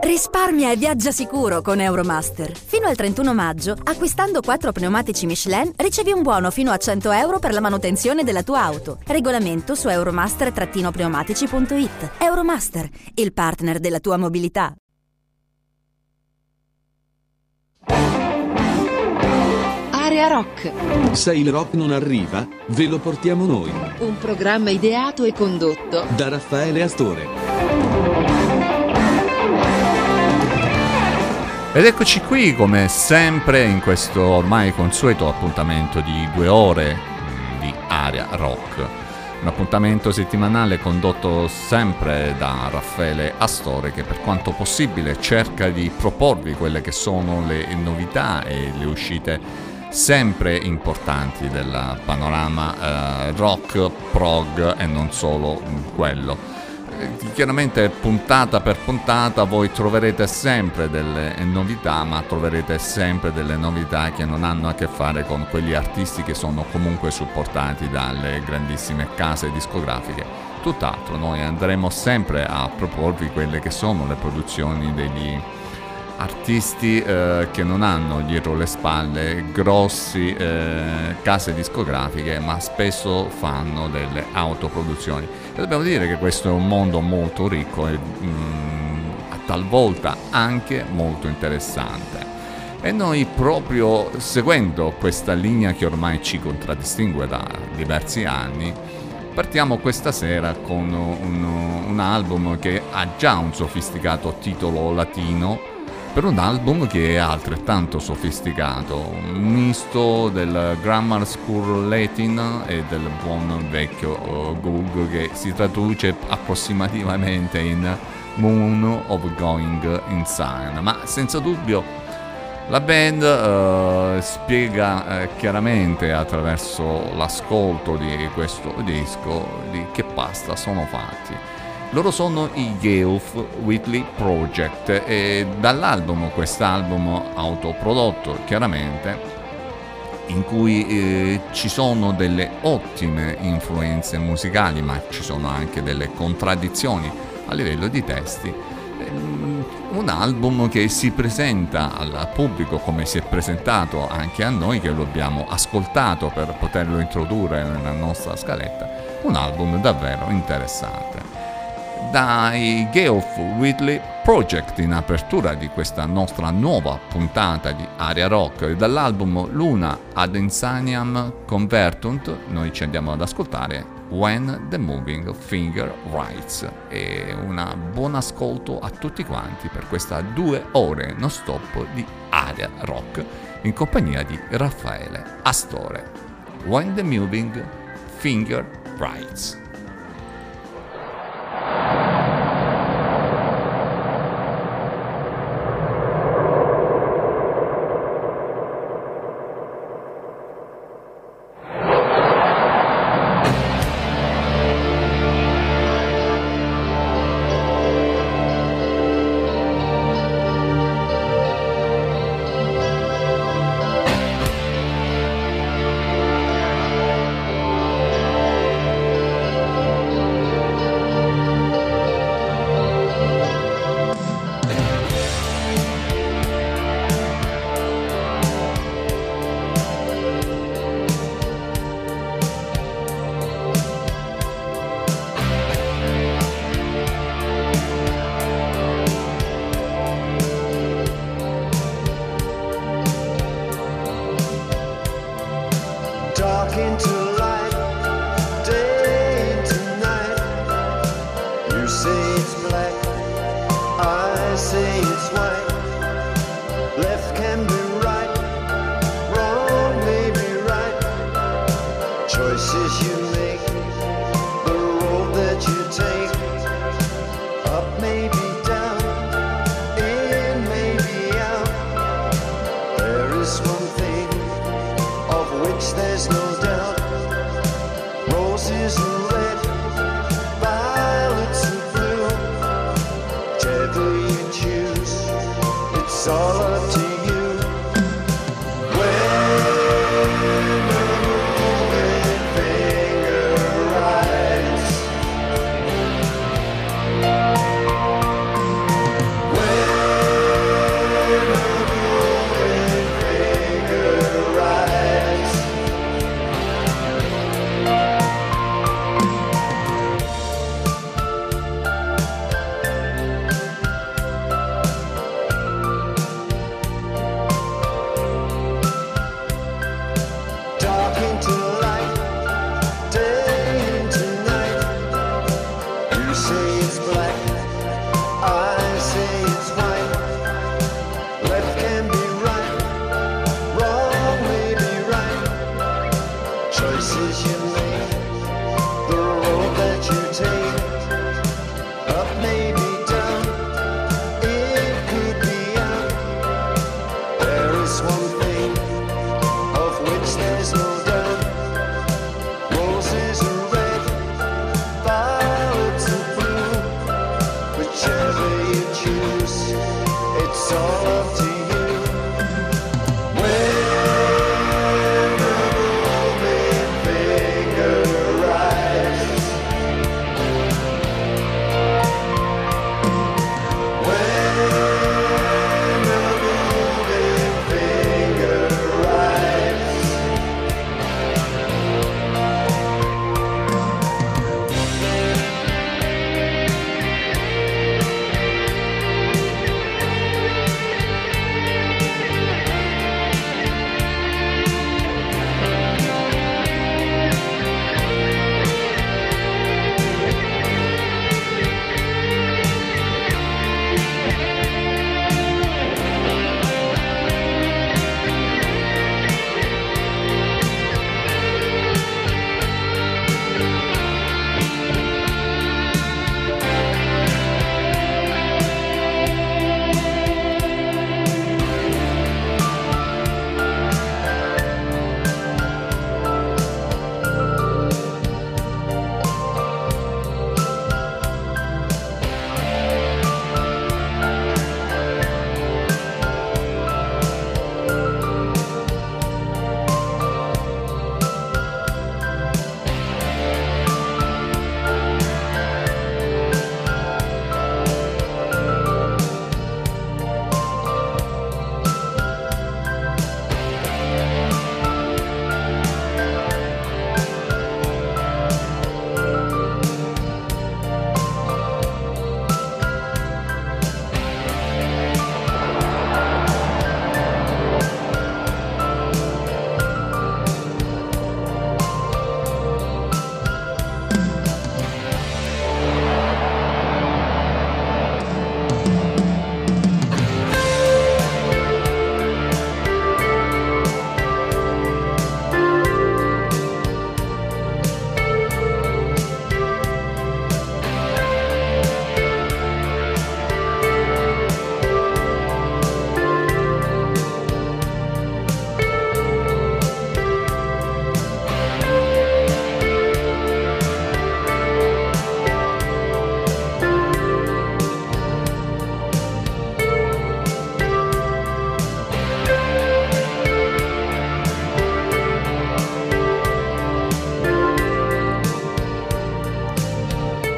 Risparmia e viaggia sicuro con Euromaster. Fino al 31 maggio, acquistando 4 pneumatici Michelin, ricevi un buono fino a 100 euro per la manutenzione della tua auto. Regolamento su euromaster-pneumatici.it. Euromaster, il partner della tua mobilità. Area Rock. Se il rock non arriva, ve lo portiamo noi. Un programma ideato e condotto da Raffaele Astore. Ed eccoci qui come sempre in questo ormai consueto appuntamento di due ore mm, di Area Rock. Un appuntamento settimanale condotto sempre da Raffaele Astore che per quanto possibile cerca di proporvi quelle che sono le novità e le uscite sempre importanti del panorama eh, rock, prog e non solo quello chiaramente puntata per puntata voi troverete sempre delle novità, ma troverete sempre delle novità che non hanno a che fare con quegli artisti che sono comunque supportati dalle grandissime case discografiche. Tutt'altro, noi andremo sempre a proporvi quelle che sono le produzioni degli artisti eh, che non hanno dietro le spalle grossi eh, case discografiche ma spesso fanno delle autoproduzioni. E dobbiamo dire che questo è un mondo molto ricco e mm, talvolta anche molto interessante. E noi proprio seguendo questa linea che ormai ci contraddistingue da diversi anni partiamo questa sera con un, un album che ha già un sofisticato titolo latino per un album che è altrettanto sofisticato, un misto del Grammar School Latin e del buon vecchio uh, Goog che si traduce approssimativamente in Moon of Going Insane, ma senza dubbio la band uh, spiega uh, chiaramente attraverso l'ascolto di questo disco di che pasta sono fatti. Loro sono i Geoff Whitley Project e dall'album, quest'album autoprodotto chiaramente, in cui eh, ci sono delle ottime influenze musicali, ma ci sono anche delle contraddizioni a livello di testi. Ehm, un album che si presenta al pubblico come si è presentato anche a noi che lo abbiamo ascoltato per poterlo introdurre nella nostra scaletta, un album davvero interessante dai Geoff Whitley Project in apertura di questa nostra nuova puntata di Aria Rock. Dall'album Luna ad Insaniam Convertunt noi ci andiamo ad ascoltare When the Moving Finger Writes e un buon ascolto a tutti quanti per questa due ore non stop di Aria Rock in compagnia di Raffaele Astore. When the Moving Finger Writes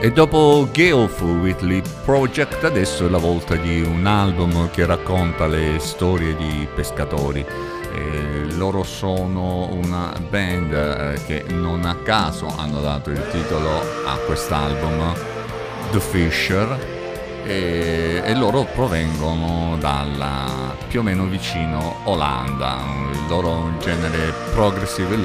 E dopo Geoff Whitley Project adesso è la volta di un album che racconta le storie di pescatori. E loro sono una band eh, che non a caso hanno dato il titolo a quest'album, The Fisher, e, e, loro provengono dalla più o meno vicino Olanda, il loro genere progressive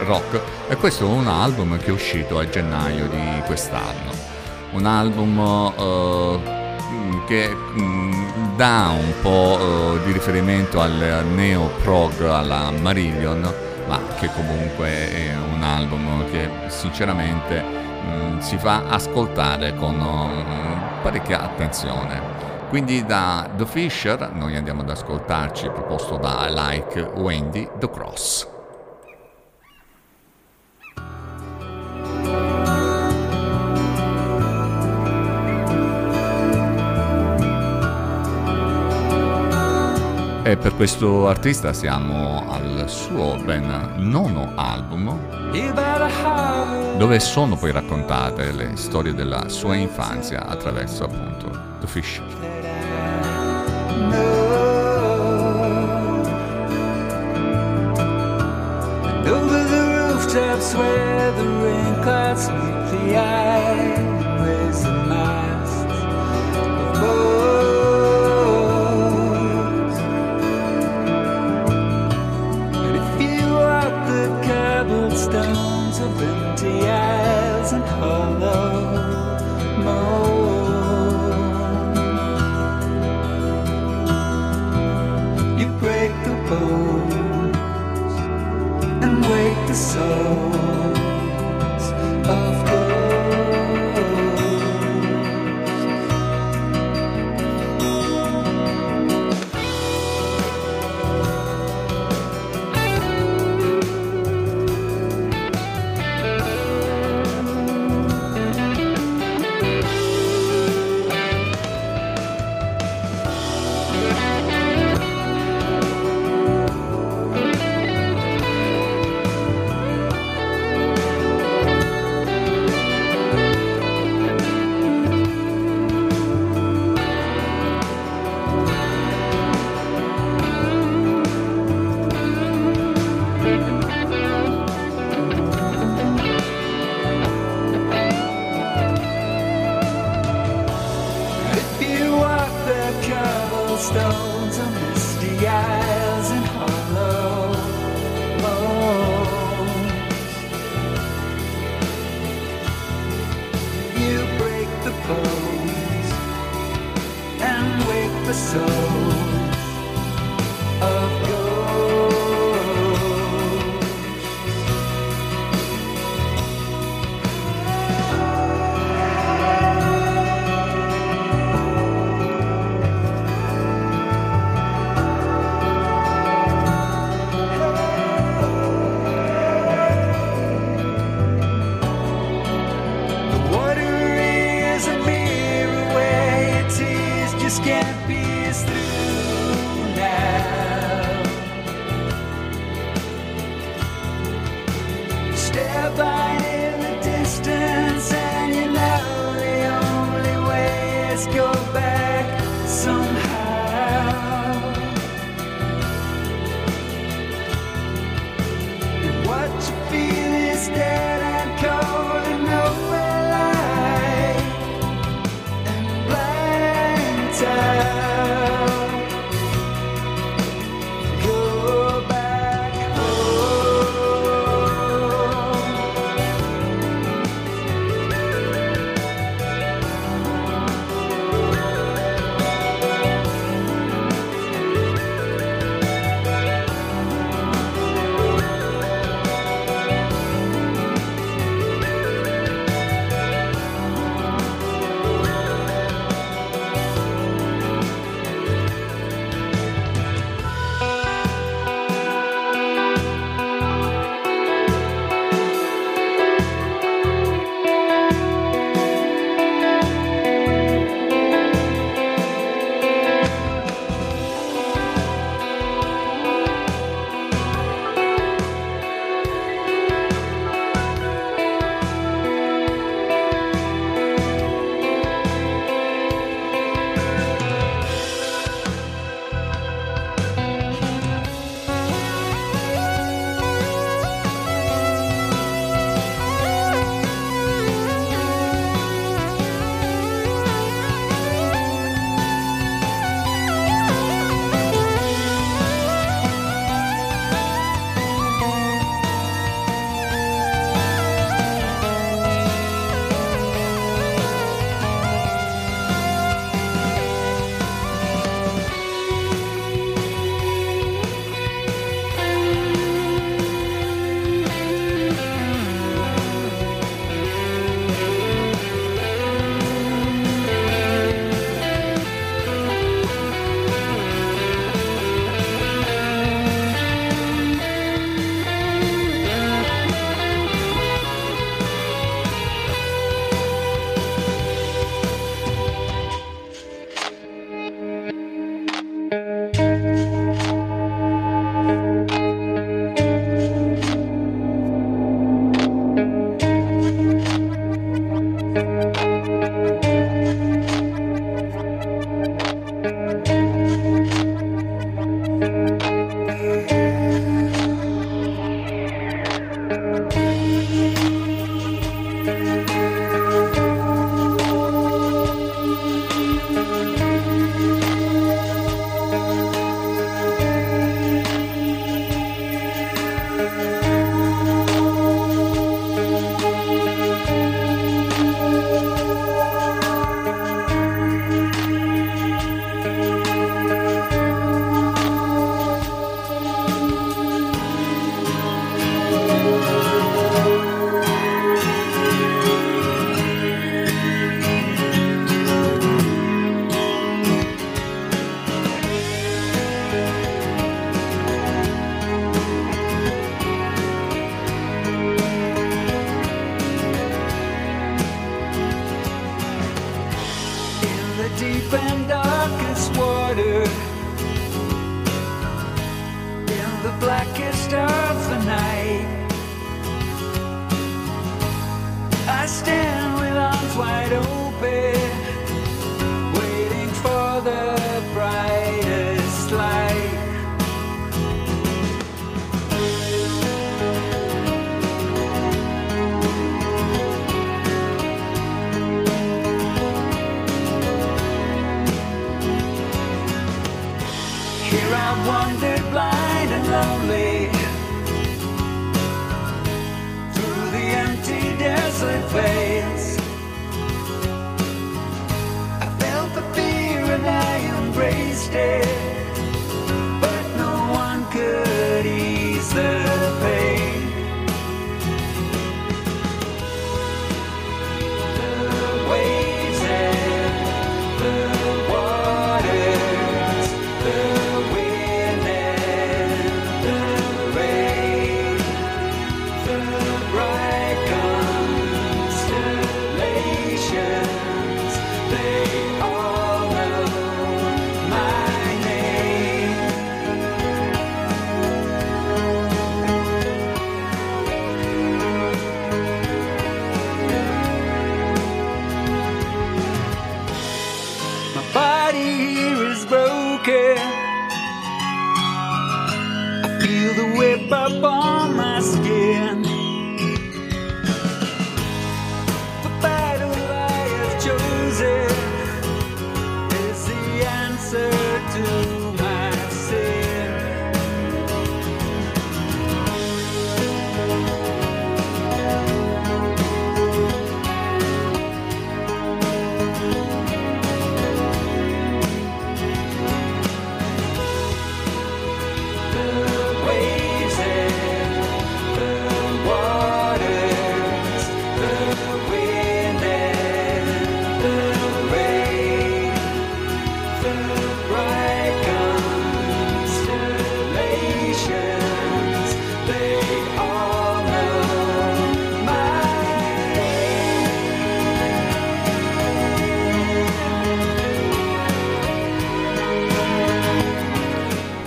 rock e questo è un album che è uscito a gennaio di quest'anno, un album uh, che um, dà un po' uh, di riferimento al neo prog, alla Marillion, ma che comunque è un album che sinceramente um, si fa ascoltare con uh, parecchia attenzione. Quindi da The Fisher noi andiamo ad ascoltarci proposto da Like Wendy The Cross. E per questo artista siamo al suo ben nono album, dove sono poi raccontate le storie della sua infanzia attraverso appunto The Fisher. Over the rooftops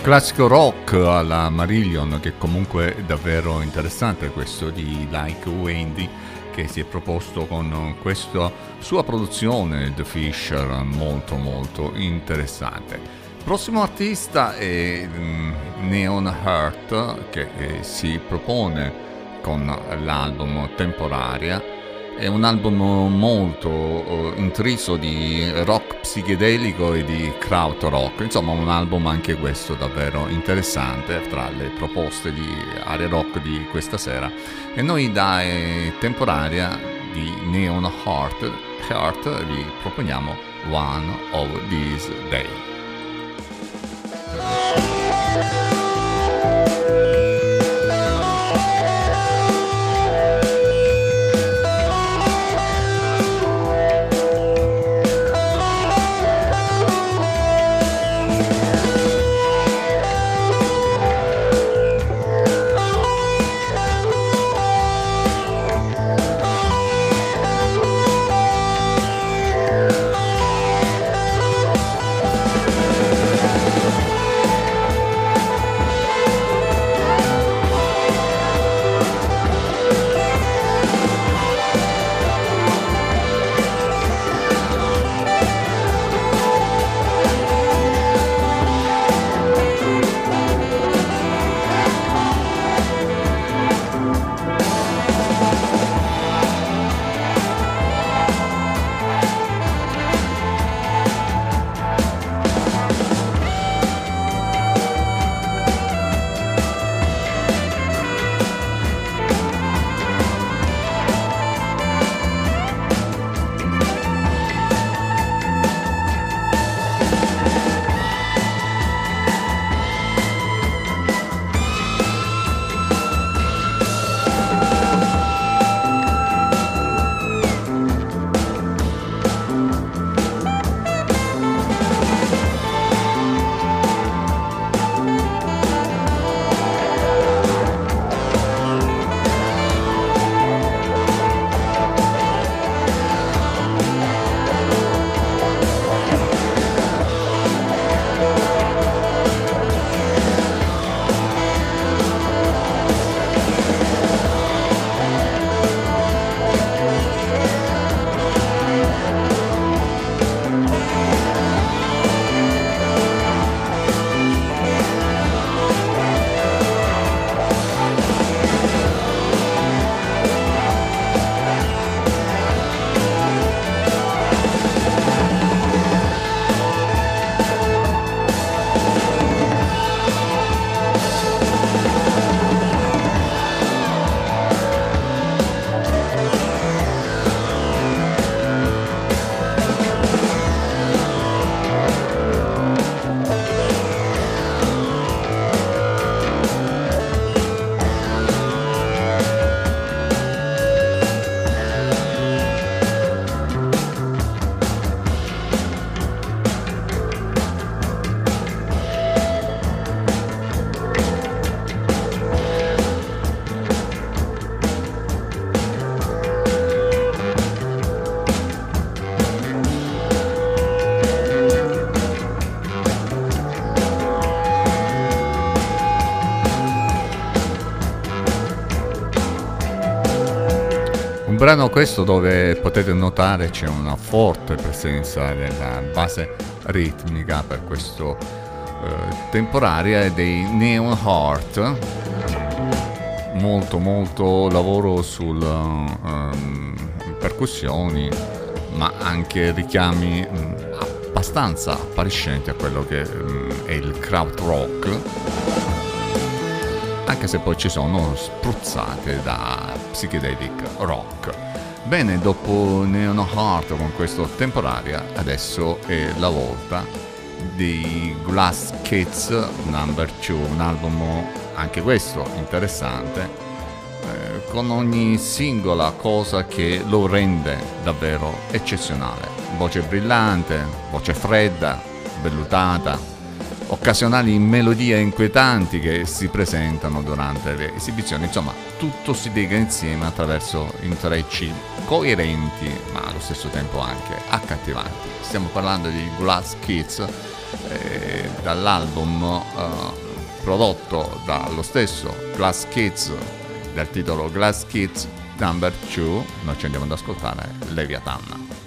Classico rock alla Marillion che comunque è davvero interessante questo di Like Wendy che si è proposto con questa sua produzione The Fisher molto molto interessante. Prossimo artista è mm, Neon Heart che eh, si propone con l'album Temporaria è un album molto eh, intriso di rock psichedelico e di krautrock, insomma un album anche questo davvero interessante tra le proposte di area rock di questa sera. E noi da eh, temporaria di Neon Heart, Heart vi proponiamo One of These Days. Brano questo dove potete notare c'è una forte presenza della base ritmica per questo eh, temporaria dei Neon Heart. Molto molto lavoro sulle um, percussioni, ma anche richiami um, abbastanza appariscenti a quello che um, è il crowd rock anche se poi ci sono spruzzate da psychedelic rock. Bene, dopo Neon Heart con questo temporaria, adesso è la volta di Glass Kids Number 2, un album anche questo interessante, eh, con ogni singola cosa che lo rende davvero eccezionale. Voce brillante, voce fredda, vellutata, occasionali melodie inquietanti che si presentano durante le esibizioni, insomma tutto si lega insieme attraverso intrecci coerenti ma allo stesso tempo anche accattivanti. Stiamo parlando di Glass Kids eh, dall'album eh, prodotto dallo stesso Glass Kids dal titolo Glass Kids Number 2, noi ci andiamo ad ascoltare Leviathan.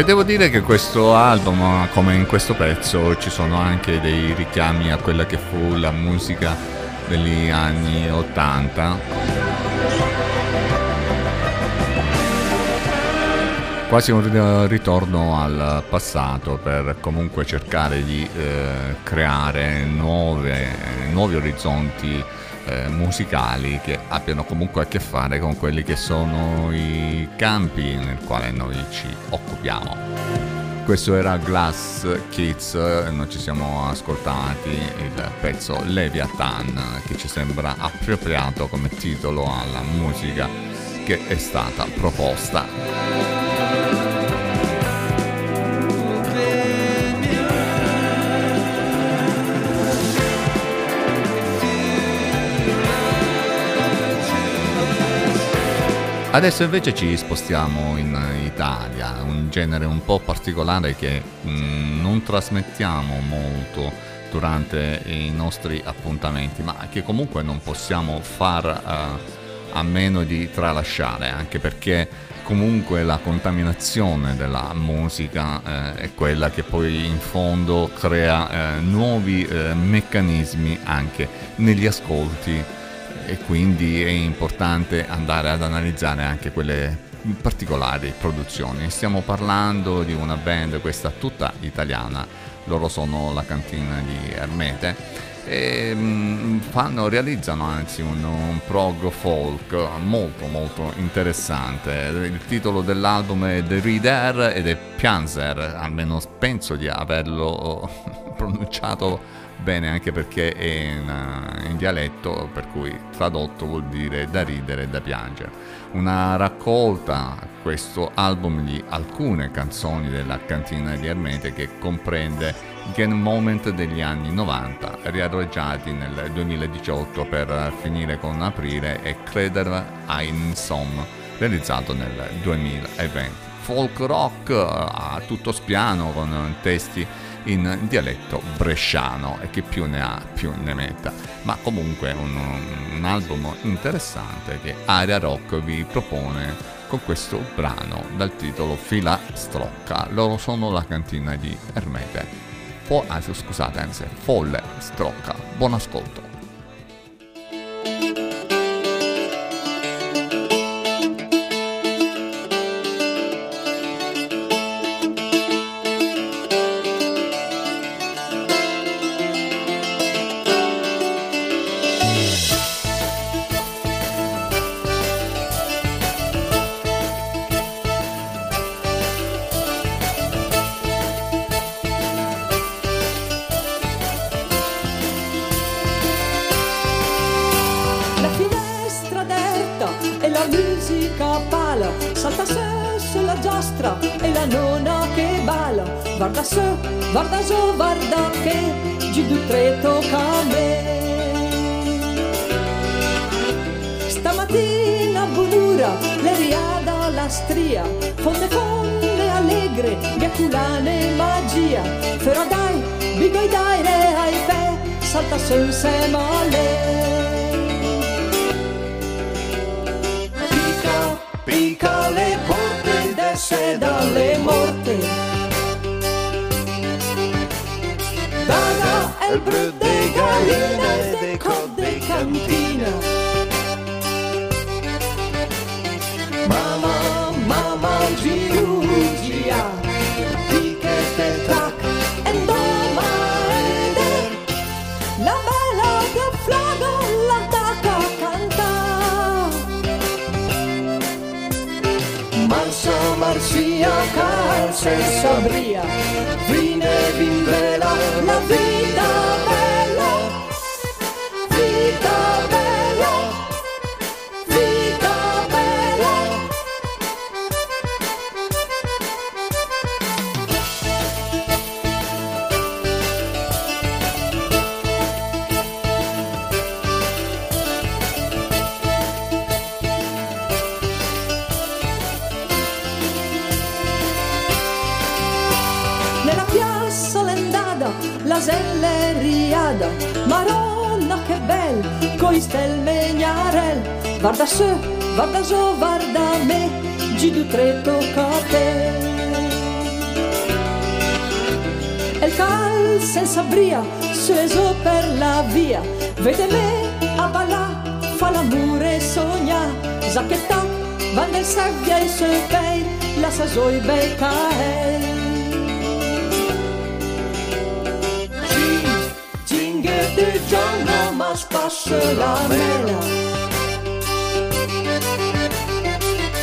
E devo dire che questo album, come in questo pezzo, ci sono anche dei richiami a quella che fu la musica degli anni 80. Quasi un ritorno al passato per comunque cercare di eh, creare nuove, nuovi orizzonti eh, musicali che abbiano comunque a che fare con quelli che sono i campi nel quale noi ci occupiamo. Questo era Glass Kids, noi ci siamo ascoltati il pezzo Leviathan che ci sembra appropriato come titolo alla musica che è stata proposta. Adesso invece ci spostiamo in Italia, un genere un po' particolare che mh, mm, non trasmettiamo molto durante i nostri appuntamenti, ma che comunque non possiamo far uh, a meno di tralasciare, anche perché comunque la contaminazione della musica eh, è quella che poi in fondo crea eh, nuovi eh, meccanismi anche negli ascolti e quindi è importante andare ad analizzare anche quelle particolari produzioni. Stiamo parlando di una band, questa tutta italiana, loro sono la cantina di Ermete e mm, fanno, realizzano anzi un, un, prog folk molto molto interessante. Il titolo dell'album è The Reader ed è Pianzer, almeno penso di averlo pronunciato bene anche perché è in, eh, in, dialetto, per cui tradotto vuol dire da ridere e da piangere. Una raccolta, questo album di alcune canzoni della cantina di Ermete che comprende Gen Moment degli anni 90, riarrangiati nel 2018 per finire con Aprire e Creder ein Som, realizzato nel 2020. Folk rock a tutto spiano con testi in dialetto bresciano e che più ne ha più ne metta. Ma comunque un, un album interessante che Aria Rock vi propone con questo brano dal titolo Fila Strocca. Loro sono la cantina di Ermete. Fo- ah, scusate, anzi, Folle Strocca. Buon ascolto. istel meniarel Var se, var da zo, var da me Gidu treto cate El cal senza bria Se Sueso per la via Vede me a balà Fa l'amore sogna. Zacchetta Van der Sevia e se pei La sazoi becael giorno, ma spassa la mela.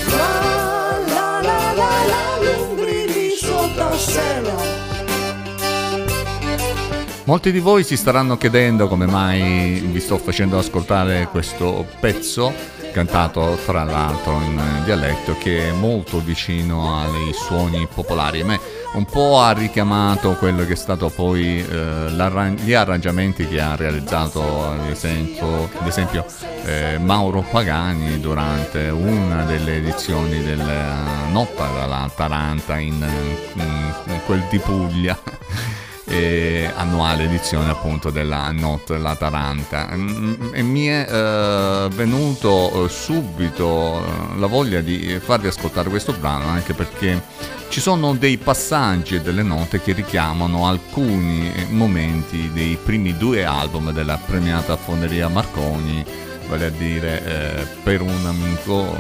La la la la la, l'ungri sotto sera. Molti di voi si staranno chiedendo come mai vi sto facendo ascoltare questo pezzo, cantato tra l'altro in dialetto, che è molto vicino ai suoni popolari. A me un po' ha richiamato quello che è stato poi eh, gli arrangiamenti che ha realizzato ad esempio, ad esempio eh, Mauro Pagani durante una delle edizioni della Notta della Taranta in, in, in quel di Puglia eh, annuale edizione appunto della Not La Taranta. Mm, e mi è eh, venuto eh, subito eh, la voglia di farvi ascoltare questo brano anche perché ci sono dei passaggi e delle note che richiamano alcuni momenti dei primi due album della premiata Foneria Marconi vale a dire eh, per un amico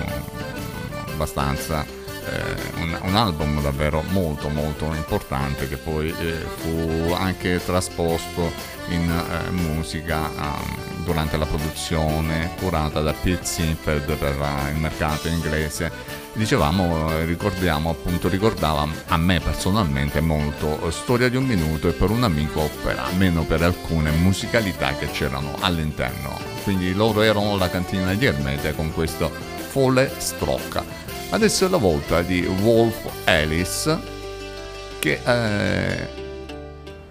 abbastanza eh, un, un, album davvero molto molto importante che poi eh, fu anche trasposto in eh, musica um, durante la produzione curata da Pete Sinfeld per uh, il mercato inglese. Dicevamo eh, ricordiamo appunto ricordava a me personalmente molto eh, storia di un minuto e per un amico per almeno per alcune musicalità che c'erano all'interno. Quindi loro erano la cantina di Ermete con questo Fole Strocca Adesso è la volta di Wolf Alice che eh,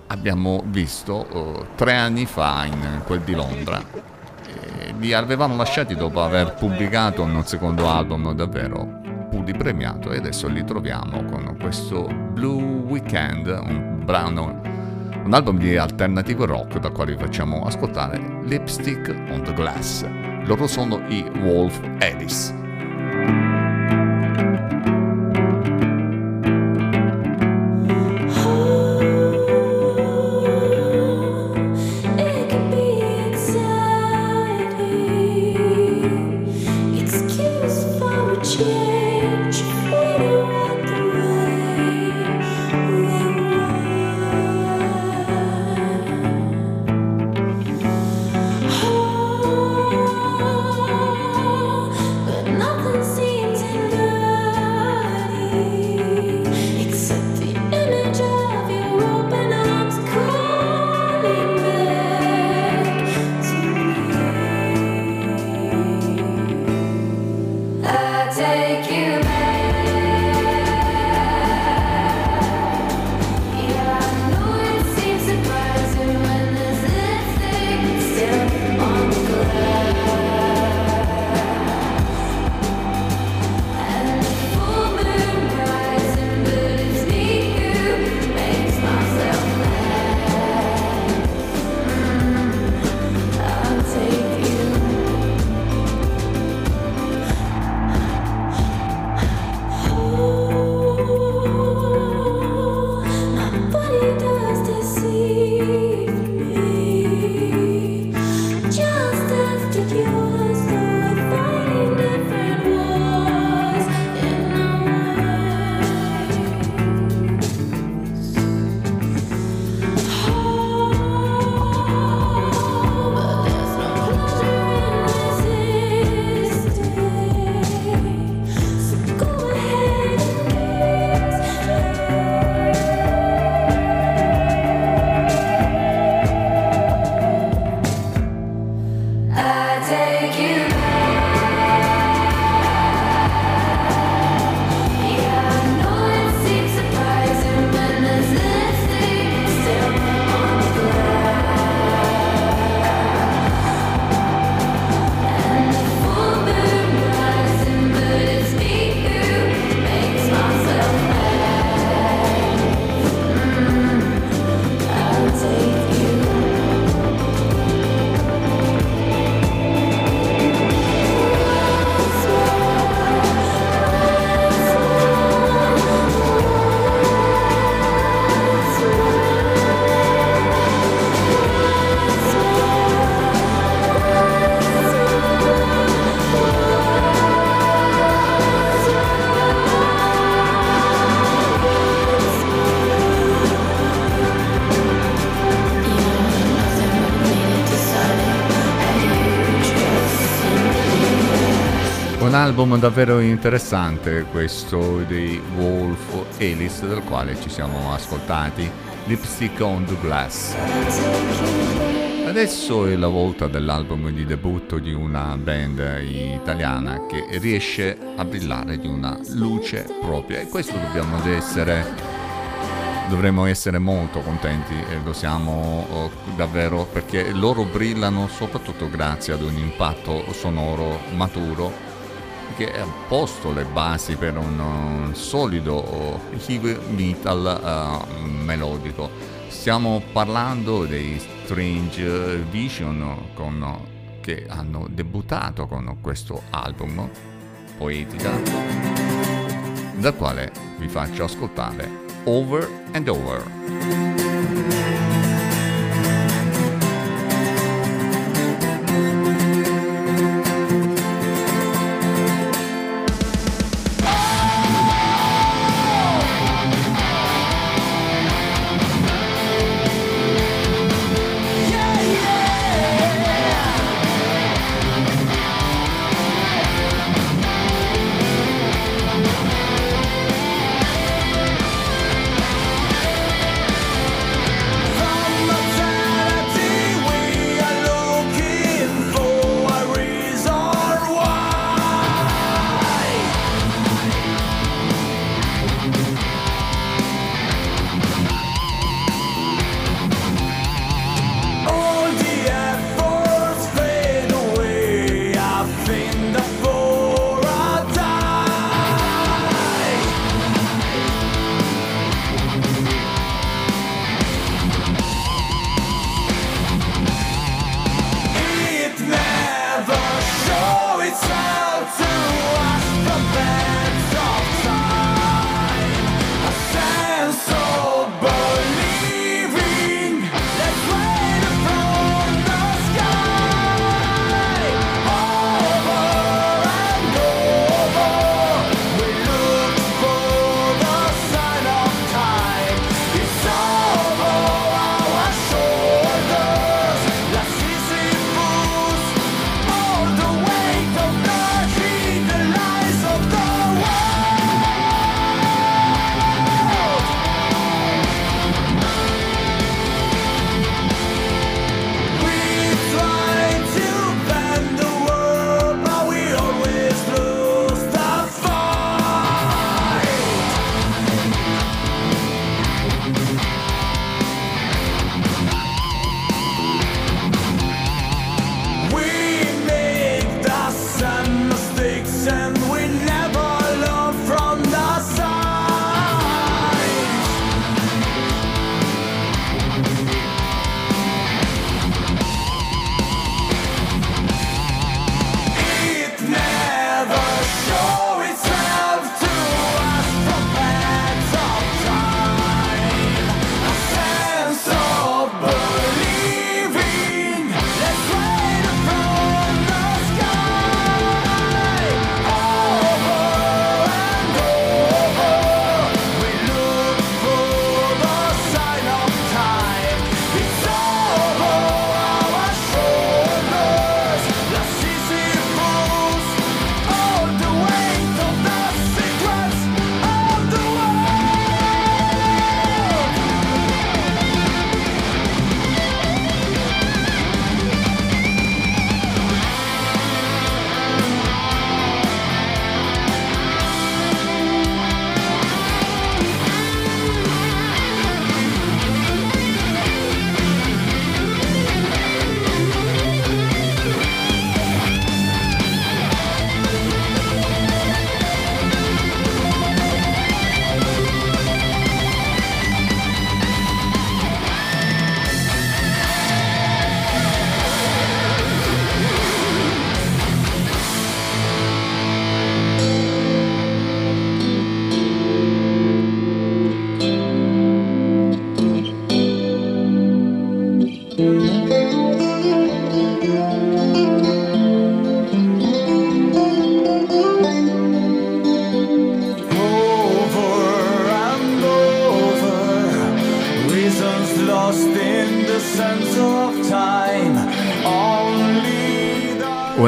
abbiamo visto eh, tre anni fa in quel di Londra. Li avevamo lasciati dopo aver pubblicato un secondo album davvero puli premiato e adesso li troviamo con questo Blue Weekend, un brano un album di alternativo rock da quale facciamo ascoltare Lipstick on the Glass. Loro sono i Wolf Alice. Album davvero interessante questo dei Wolf Alice del quale ci siamo ascoltati Lipstick on the Glass. Adesso è la volta dell'album di debutto di una band italiana che riesce a brillare di una luce propria e questo dobbiamo essere dovremmo essere molto contenti e lo siamo oh, davvero perché loro brillano soprattutto grazie ad un impatto sonoro maturo che ha posto le basi per un solido heavy metal uh, melodico. Stiamo parlando dei Strange Vision con, che hanno debuttato con questo album Poetica, dal quale vi faccio ascoltare over and over. inside.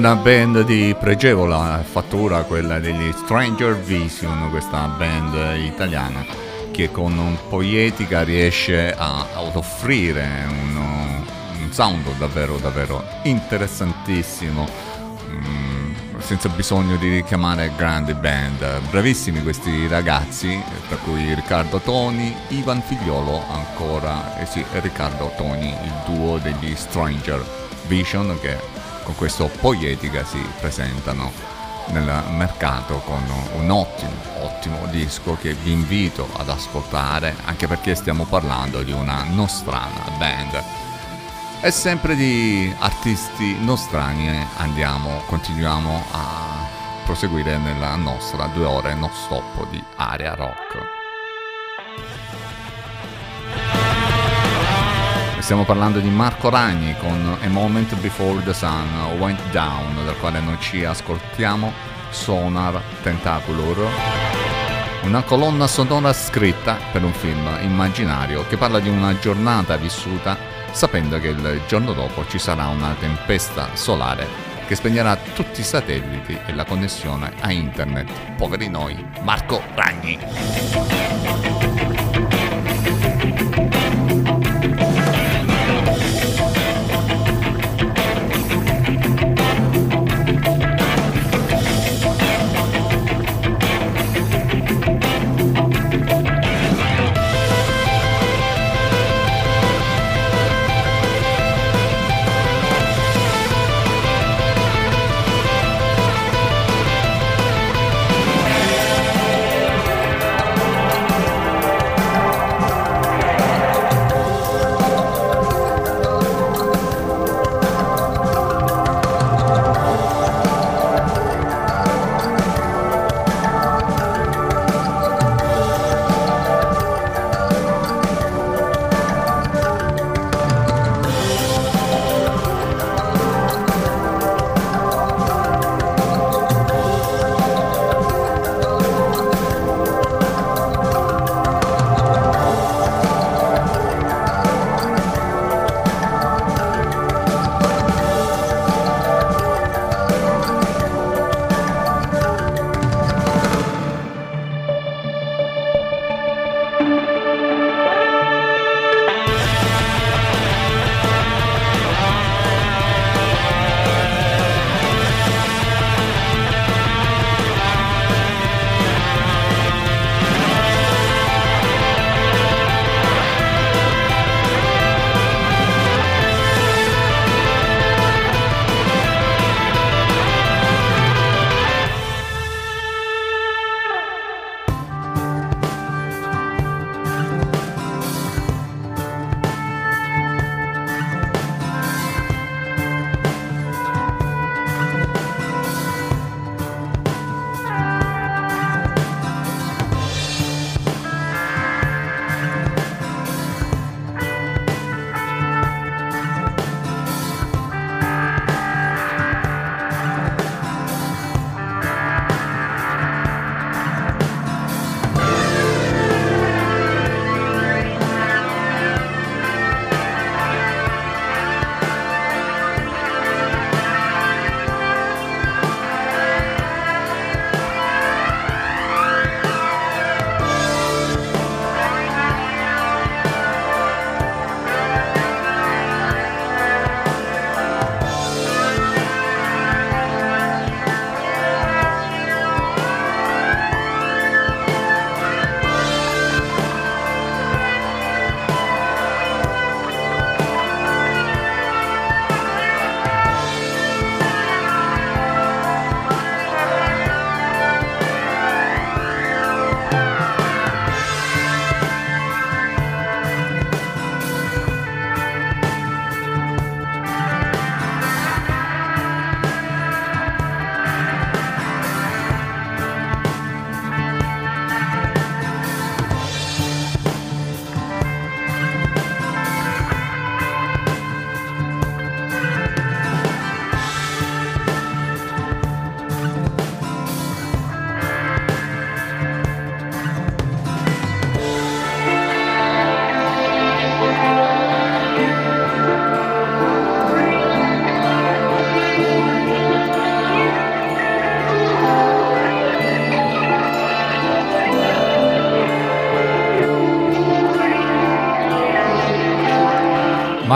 Una band di pregevole fattura, quella degli Stranger Vision, questa band italiana che con poetica riesce a, ad offrire un, un sound davvero davvero interessantissimo. Mm, senza bisogno di richiamare grandi band. Bravissimi questi ragazzi, tra cui Riccardo Toni, Ivan Figliolo ancora, e sì, Riccardo Toni, il duo degli Stranger Vision che con questo poetica si presentano nel mercato con un ottimo, ottimo disco che vi invito ad ascoltare anche perché stiamo parlando di una nostrana band e sempre di artisti nostrani andiamo, continuiamo a proseguire nella nostra due ore non stop di area rock. Stiamo parlando di Marco Ragni con A Moment Before the Sun Went Down, dal quale noi ci ascoltiamo Sonar Tentaculor, una colonna sonora scritta per un film immaginario che parla di una giornata vissuta sapendo che il giorno dopo ci sarà una tempesta solare che spegnerà tutti i satelliti e la connessione a internet. Poveri noi, Marco Ragni.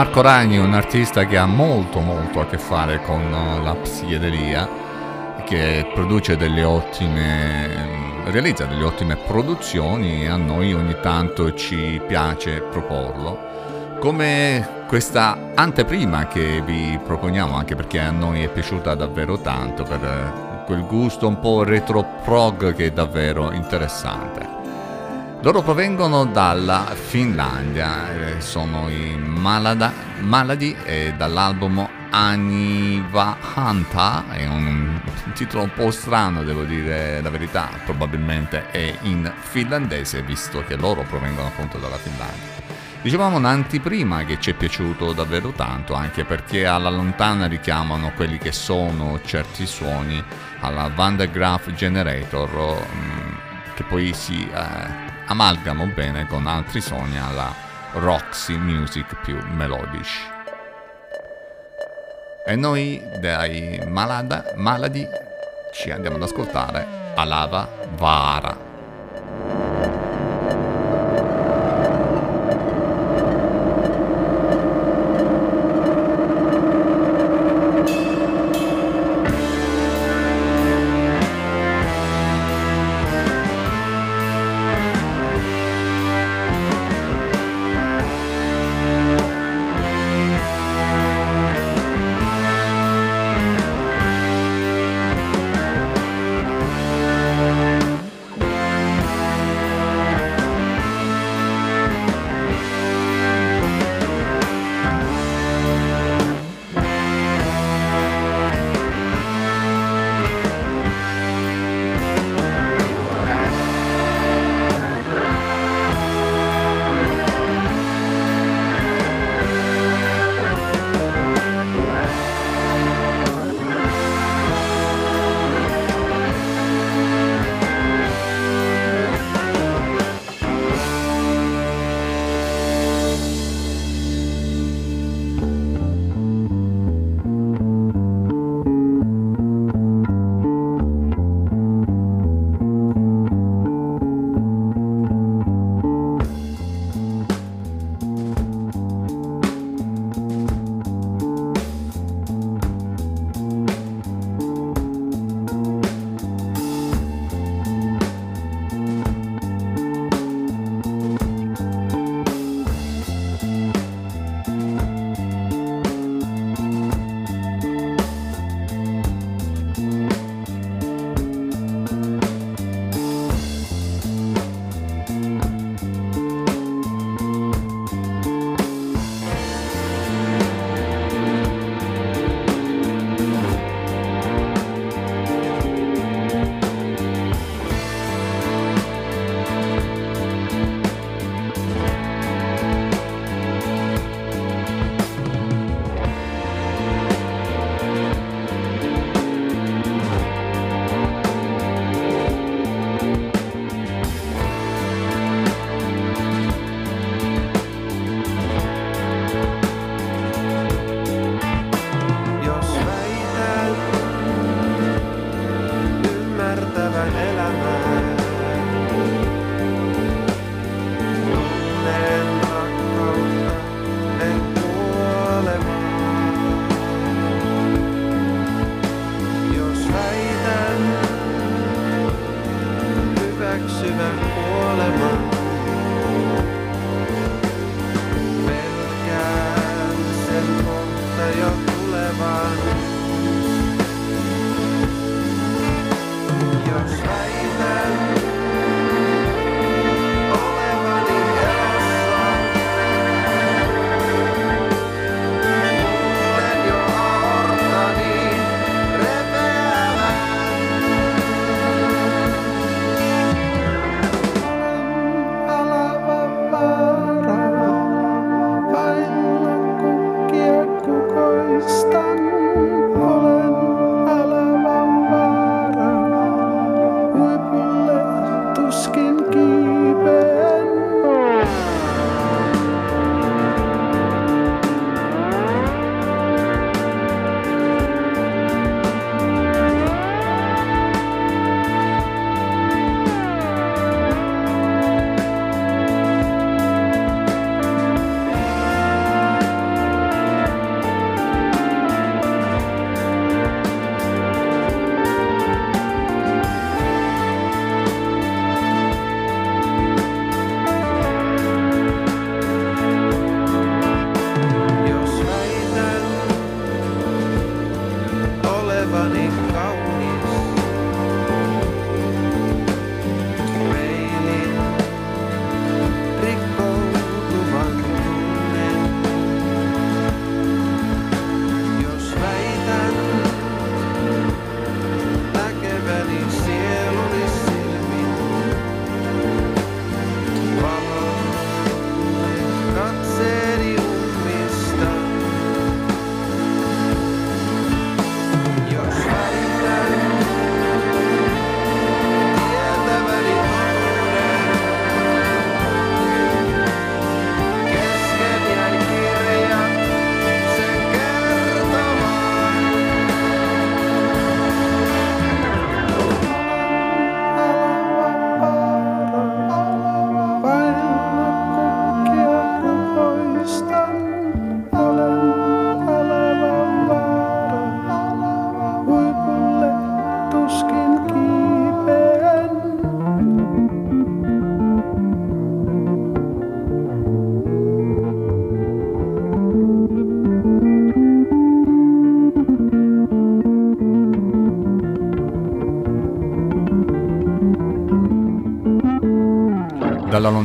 Marco Ragni è un artista che ha molto molto a che fare con eh, la psichedelia, che produce delle ottime, realizza delle ottime produzioni e a noi ogni tanto ci piace proporlo. Come questa anteprima che vi proponiamo, anche perché a noi è piaciuta davvero tanto per eh, quel gusto un po' retro prog che è davvero interessante. Loro provengono dalla Finlandia, eh, sono i Malada, Maladi e dall'album Aniva Hanta, è un titolo un po' strano devo dire la verità, probabilmente è in finlandese visto che loro provengono appunto dalla Finlandia. Dicevamo un'antiprima che ci è piaciuto davvero tanto, anche perché alla lontana richiamano quelli che sono certi suoni alla Van de Graaf Generator, mm, che poi si eh, amalgamo bene con altri suoni alla Roxy Music più melodici. E noi dai Malada, Maladi ci andiamo ad ascoltare Alava Vara.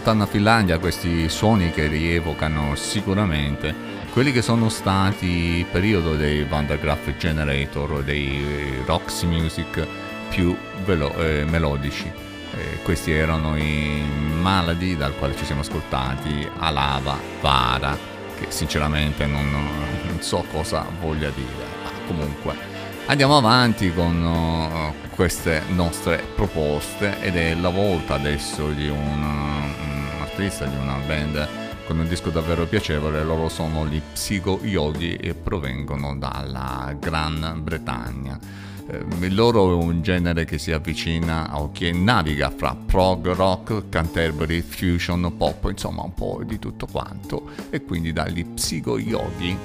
Lontana Finlandia questi suoni che rievocano sicuramente quelli che sono stati il periodo dei Vandergraaf Generator, dei Roxy Music più velo- eh, melodici. Eh, questi erano i Maladi dal quale ci siamo ascoltati, Alava, Vara, che sinceramente non, non so cosa voglia dire, ma comunque andiamo avanti con uh, queste nostre proposte ed è la volta adesso di un, un artista, di una band con un disco davvero piacevole, loro sono gli Psycho Yogi e provengono dalla Gran Bretagna. Eh, il loro è un genere che si avvicina o che naviga fra prog rock, Canterbury, fusion, pop, insomma un po' di tutto quanto. E quindi dagli Psycho Yogi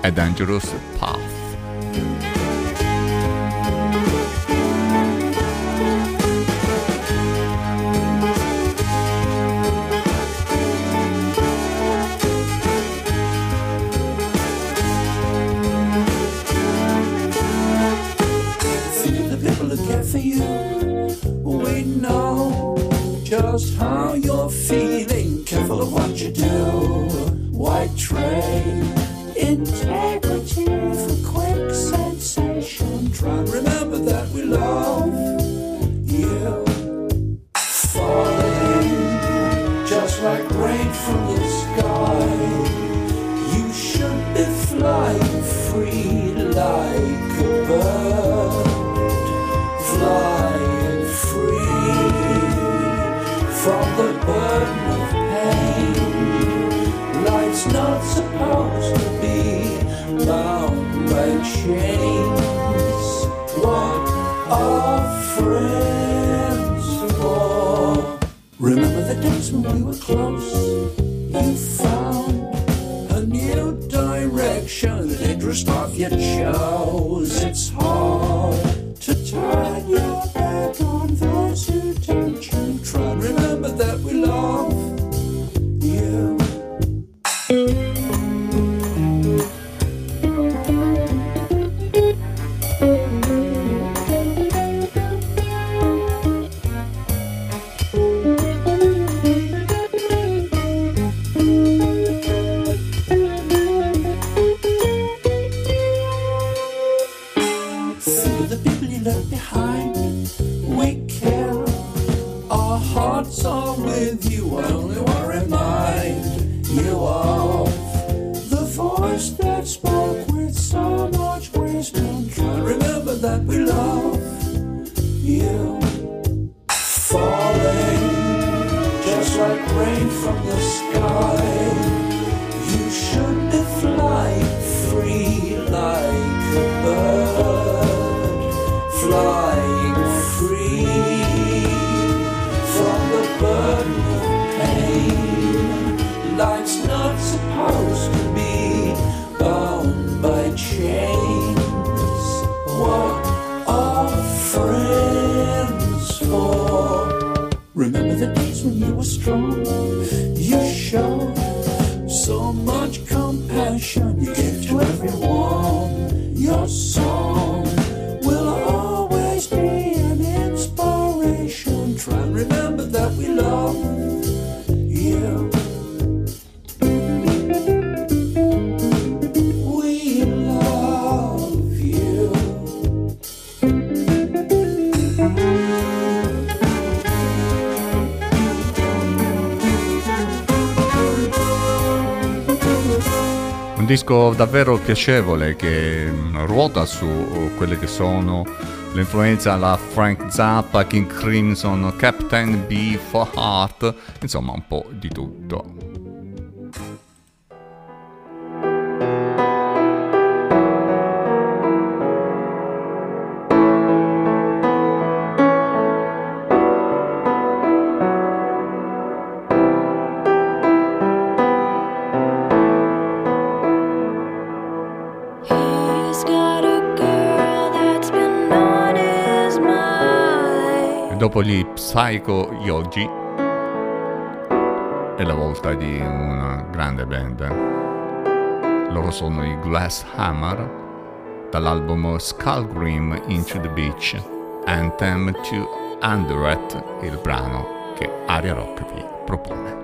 A Dangerous Path. Pray. We were close? You found a new direction, interest of your chose. Disco davvero piacevole che mm, ruota su uh, quelle che sono l'influenza alla Frank Zappa, King Crimson, Captain B for Heart, insomma un po' di tutto. Psycho Yogi è la volta di una grande band. Loro sono i Glass Hammer dall'album Skullgrim Into the Beach. Anthem to Underet, il brano che Aria Rock vi propone.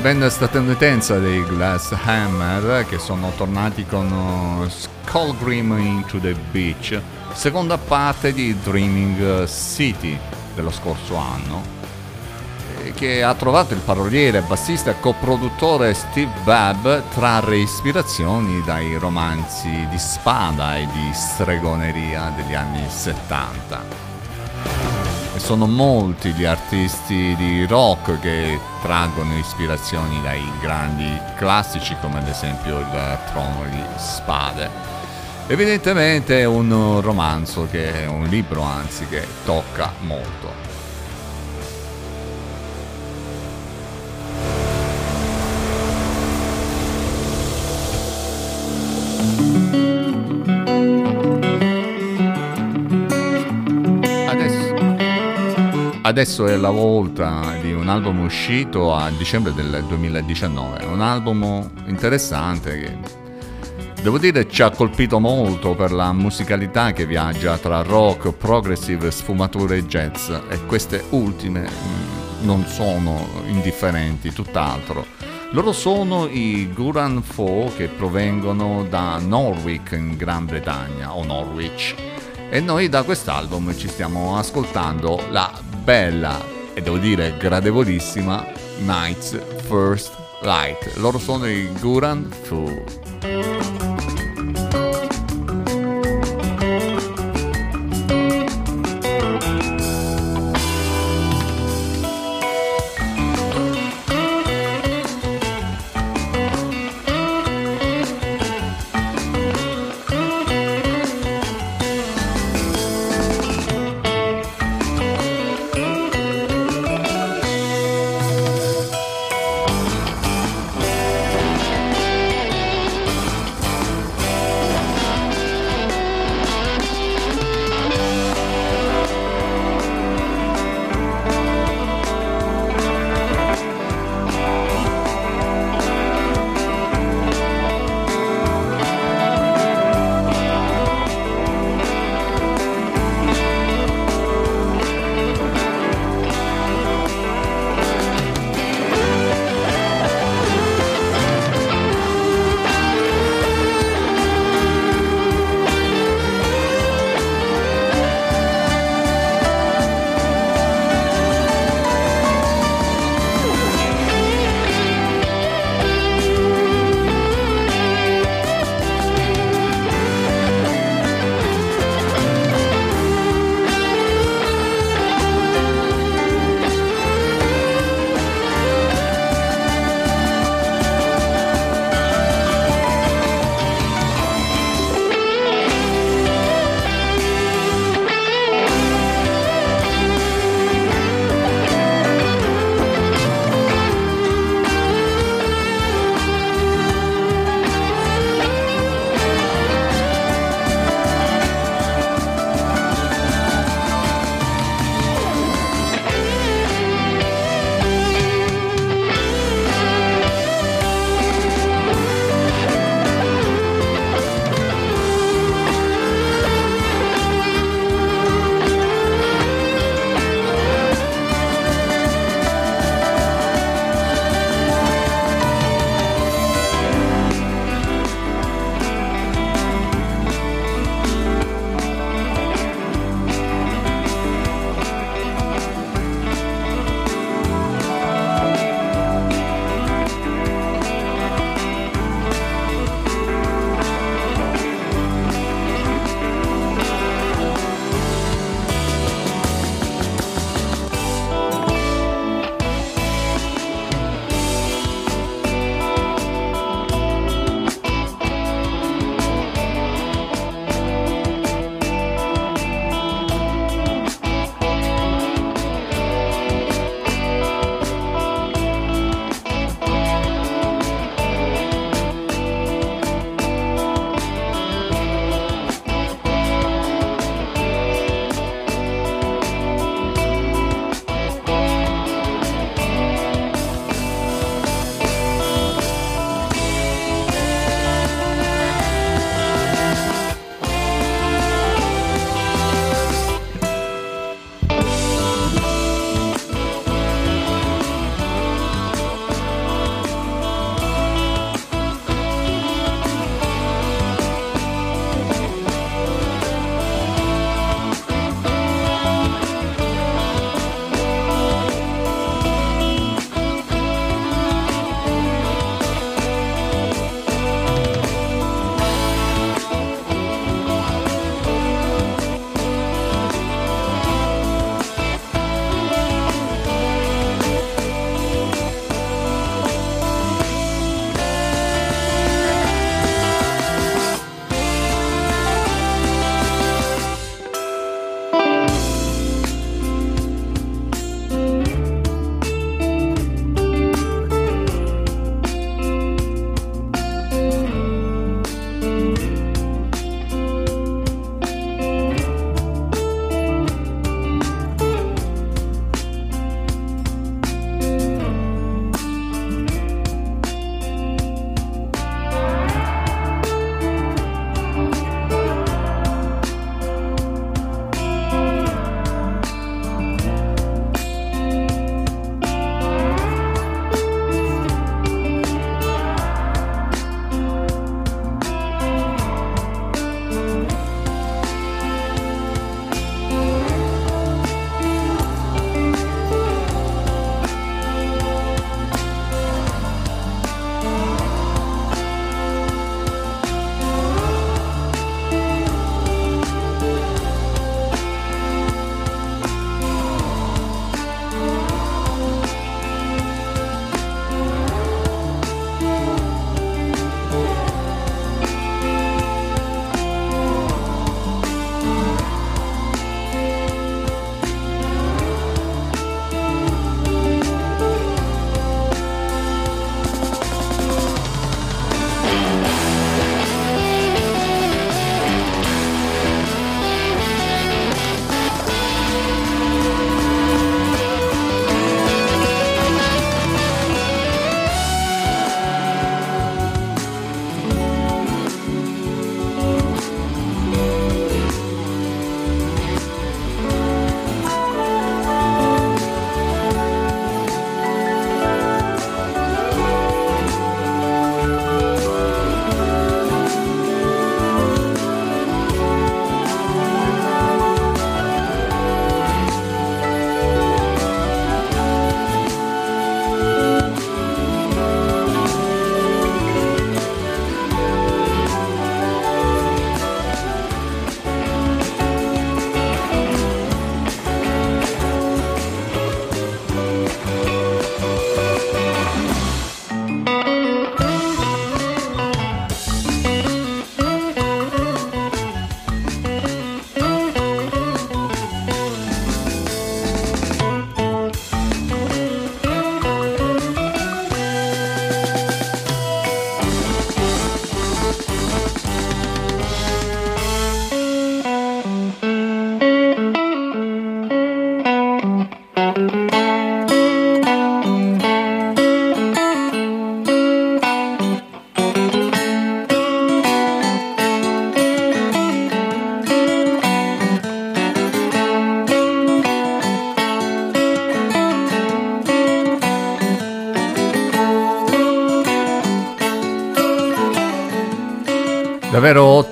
Band statunitense dei Glass Hammer che sono tornati con uh, Skullgrim Into the Beach, seconda parte di Dreaming City dello scorso anno, che ha trovato il paroliere, bassista e coproduttore Steve Babb trarre ispirazioni dai romanzi di spada e di stregoneria degli anni 70 sono molti gli artisti di rock che traggono ispirazioni dai grandi classici come ad esempio il Trono di Spade. Evidentemente è un romanzo che un libro anzi che tocca molto. Adesso è la volta di un album uscito a dicembre del 2019, un album interessante che devo dire ci ha colpito molto per la musicalità che viaggia tra rock, progressive, sfumature e jazz. E queste ultime mm, non sono indifferenti, tutt'altro. Loro sono i Guran Fo che provengono da Norwich in Gran Bretagna o Norwich. E noi da quest'album ci stiamo ascoltando la bella e devo dire gradevolissima Night's First Light. Loro sono i Guran Fo.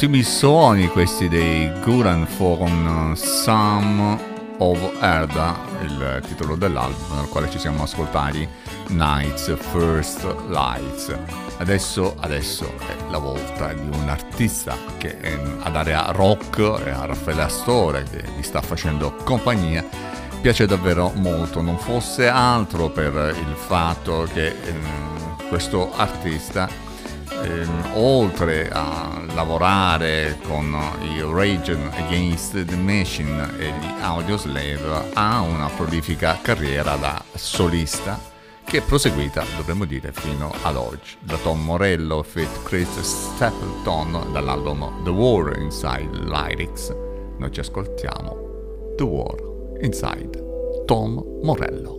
Ottimi suoni questi dei Guran con Some of Erda, il titolo dell'album nel quale ci siamo ascoltati Nights First Lights. Adesso, adesso è la volta di un artista che è ad area rock, è a Raffaele Astore che vi sta facendo compagnia. Piace davvero molto, non fosse altro per il fatto che ehm, questo artista ehm, oltre a lavorare con i Rage Against the Machine e gli Audioslave, ha una prolifica carriera da solista che è proseguita, dovremmo dire, fino ad oggi. Da Tom Morello fit Chris Stapleton dall'album The War Inside Lyrics, noi ci ascoltiamo The War Inside Tom Morello.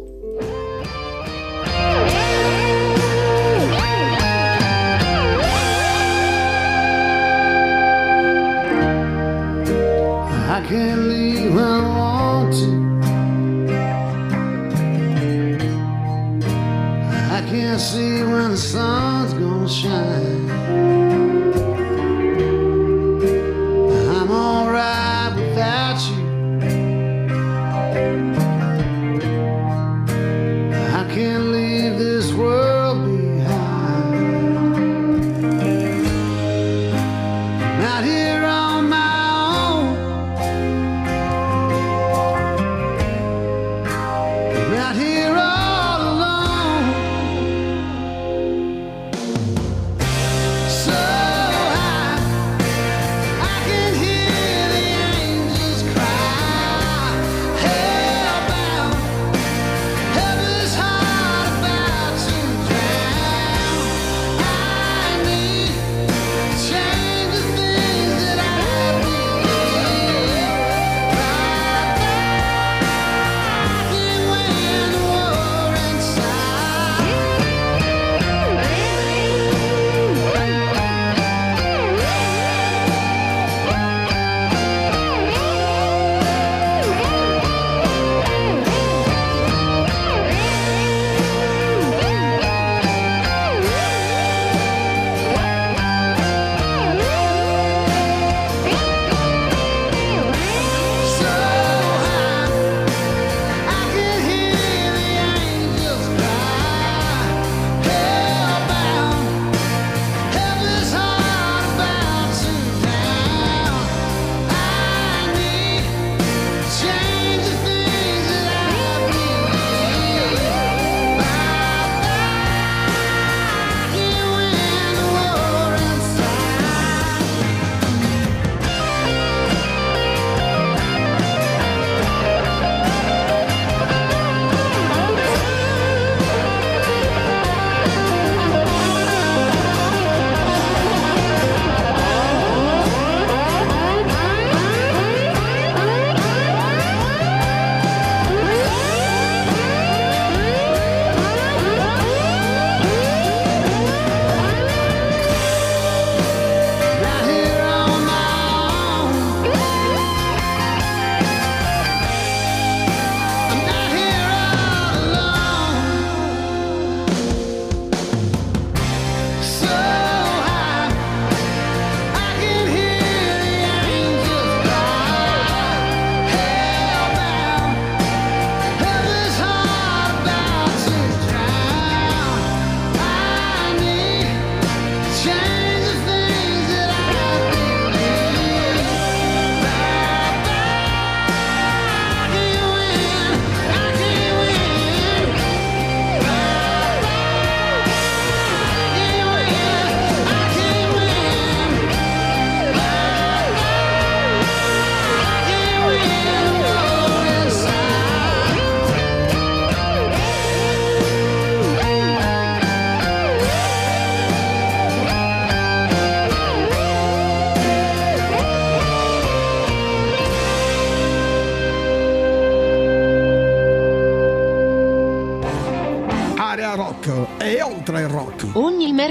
When the sun's gonna shine.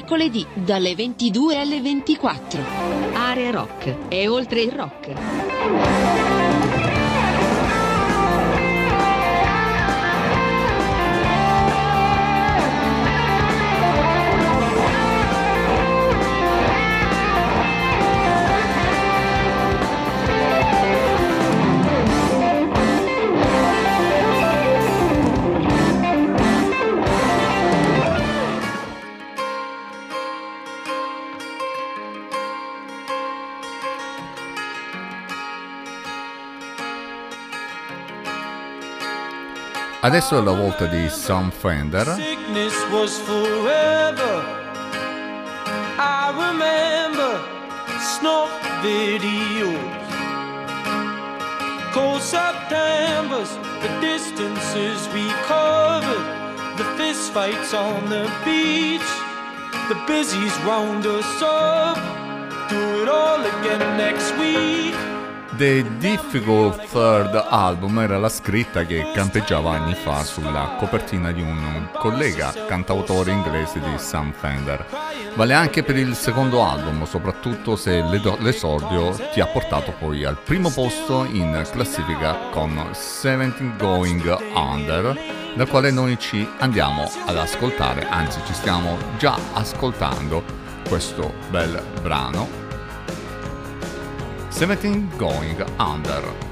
Mercoledì dalle 22 alle 24. Area Rock e oltre il rock. Adesso la volta di Sam Fender. Cold Septembers, the distances we covered, the fist fights on the beach, the busies us up. Do it all again next week. The Difficult Third Album era la scritta che campeggiava anni fa sulla copertina di un collega cantautore inglese di Sam Fender. Vale anche per il secondo album, soprattutto se l'esordio ti ha portato poi al primo posto in classifica con 17 Going Under, dal quale noi ci andiamo ad ascoltare, anzi ci stiamo già ascoltando questo bel brano 17 Going Under.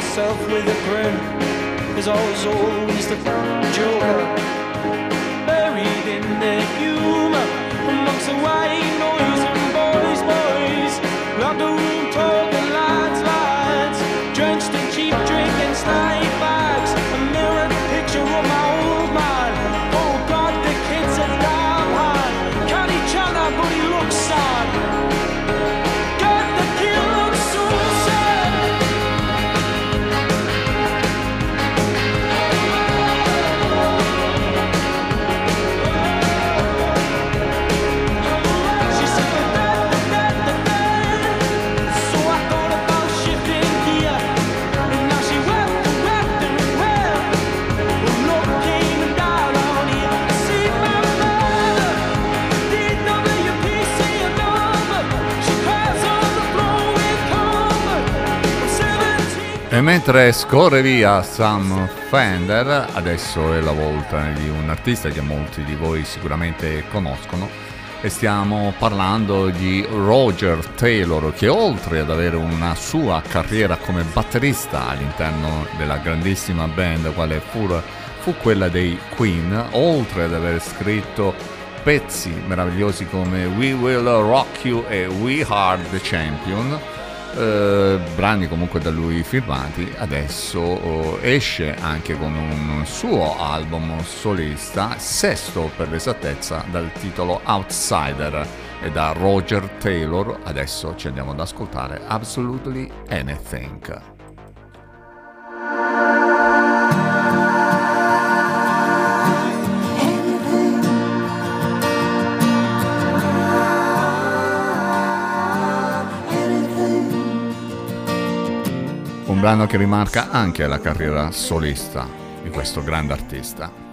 Myself with a grin, cause I was always the joker, buried in the humor, amongst the white noise and boys, boys, like the Mentre scorre via Sam Fender, adesso è la volta di un artista che molti di voi sicuramente conoscono e stiamo parlando di Roger Taylor che oltre ad avere una sua carriera come batterista all'interno della grandissima band quale fu, fu quella dei Queen, oltre ad aver scritto pezzi meravigliosi come We Will Rock You e We Are the Champion, eh, brani comunque da lui firmati, adesso eh, esce anche con un suo album solista, sesto per l'esattezza, dal titolo Outsider e da Roger Taylor. Adesso ci andiamo ad ascoltare Absolutely Anything. Brano che rimarca anche la carriera solista di questo grande artista.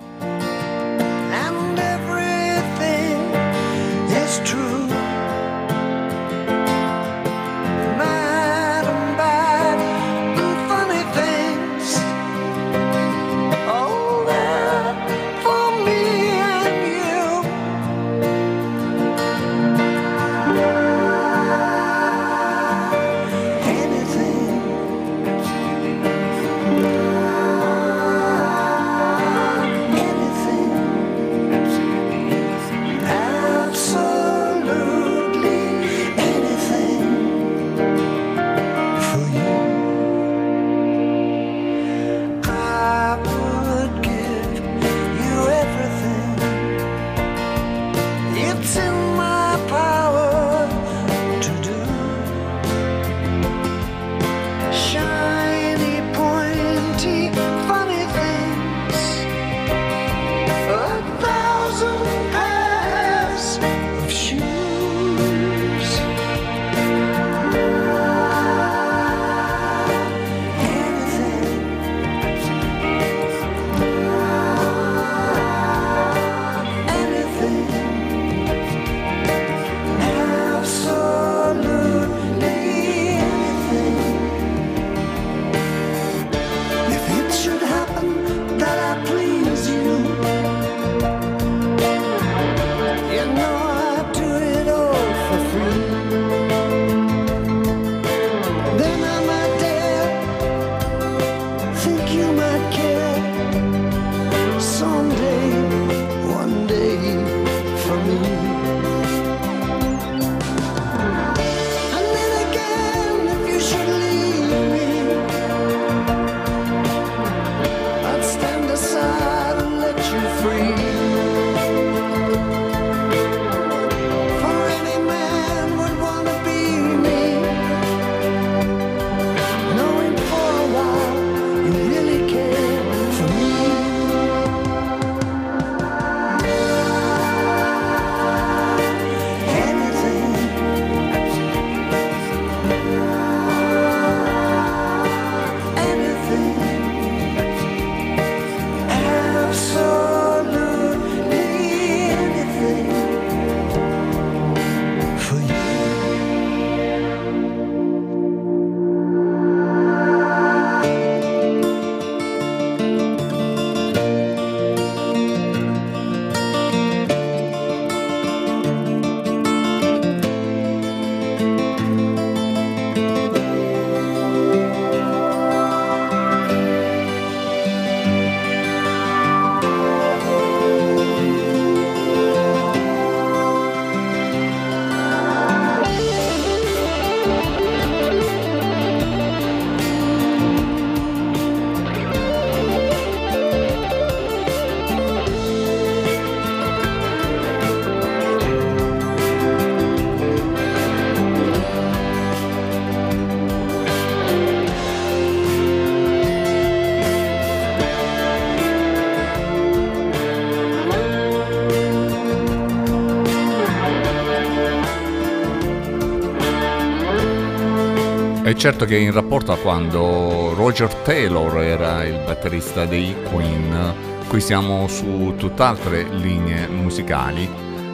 Certo che in rapporto a quando Roger Taylor era il batterista dei Queen, qui siamo su tutt'altre linee musicali,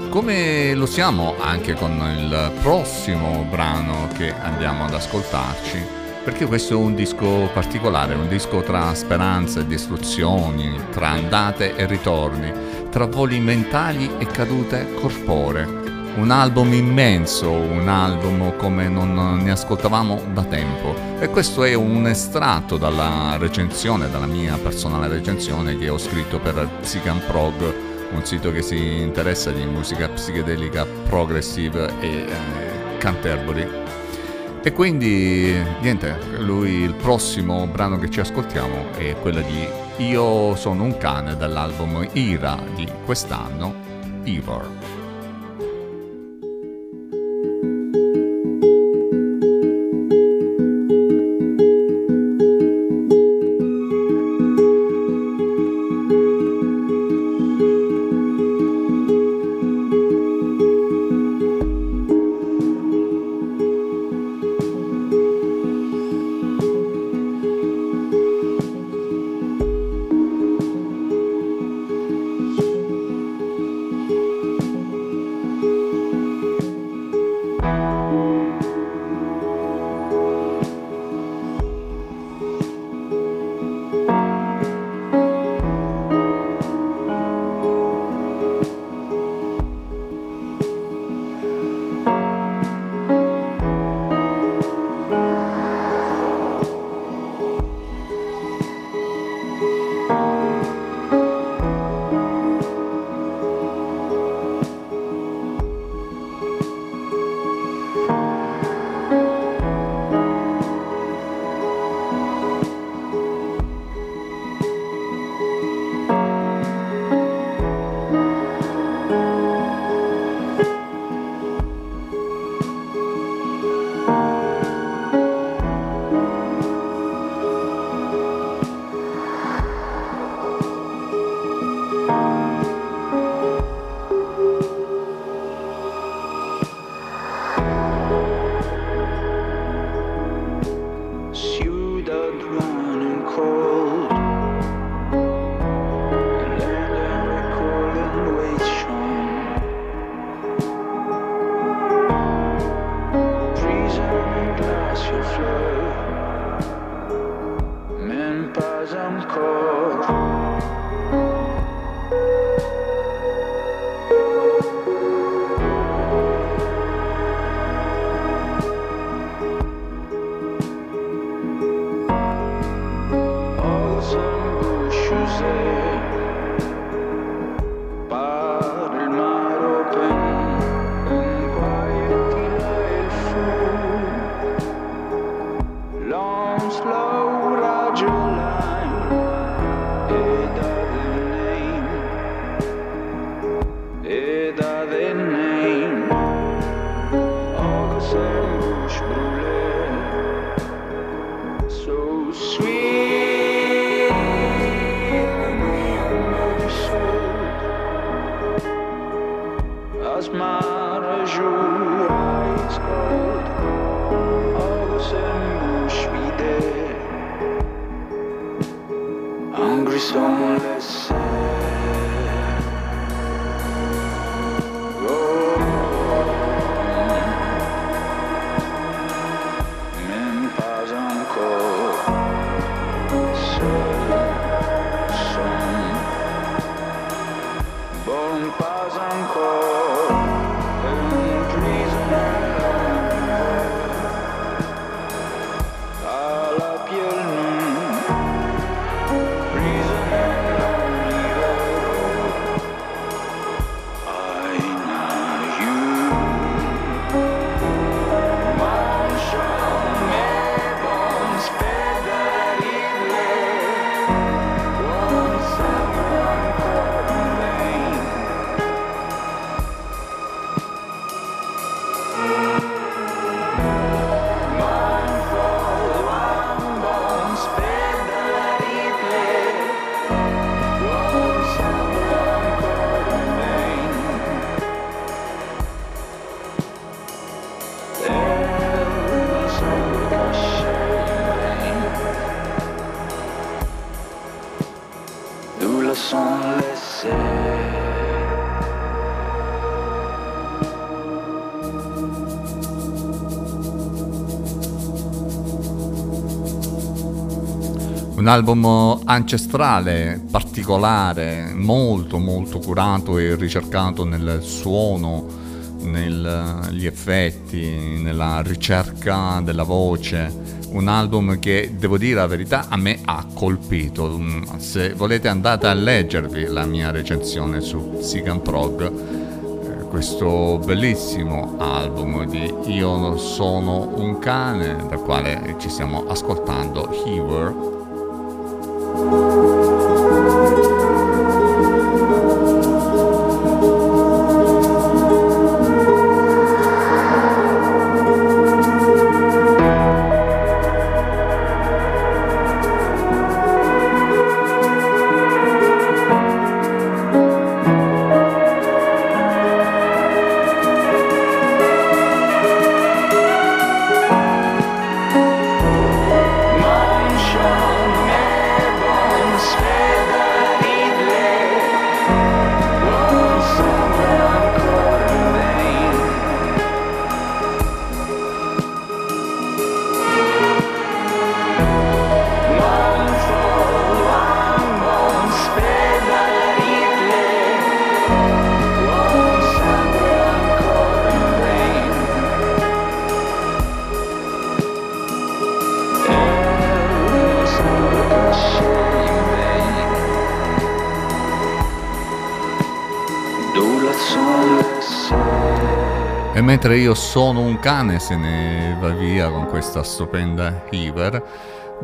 come lo siamo anche con il prossimo brano che andiamo ad ascoltarci, perché questo è un disco particolare, un disco tra speranze e distruzioni, tra andate e ritorni, tra voli mentali e cadute corporee. Un album immenso, un album come non ne ascoltavamo da tempo. E questo è un estratto dalla recensione, dalla mia personale recensione che ho scritto per Psycan Prog, un sito che si interessa di musica psichedelica progressive e eh, Canterbury. E quindi niente, lui il prossimo brano che ci ascoltiamo è quello di Io sono un cane dall'album Ira di quest'anno, Ivor. Long slow Un album ancestrale, particolare, molto molto curato e ricercato nel suono, negli effetti, nella ricerca della voce. Un album che, devo dire la verità, a me ha colpito. Se volete andate a leggervi la mia recensione su Sigan Prog, eh, questo bellissimo album di Io sono un cane, dal quale ci stiamo ascoltando Heaver mentre io sono un cane se ne va via con questa stupenda Hiver,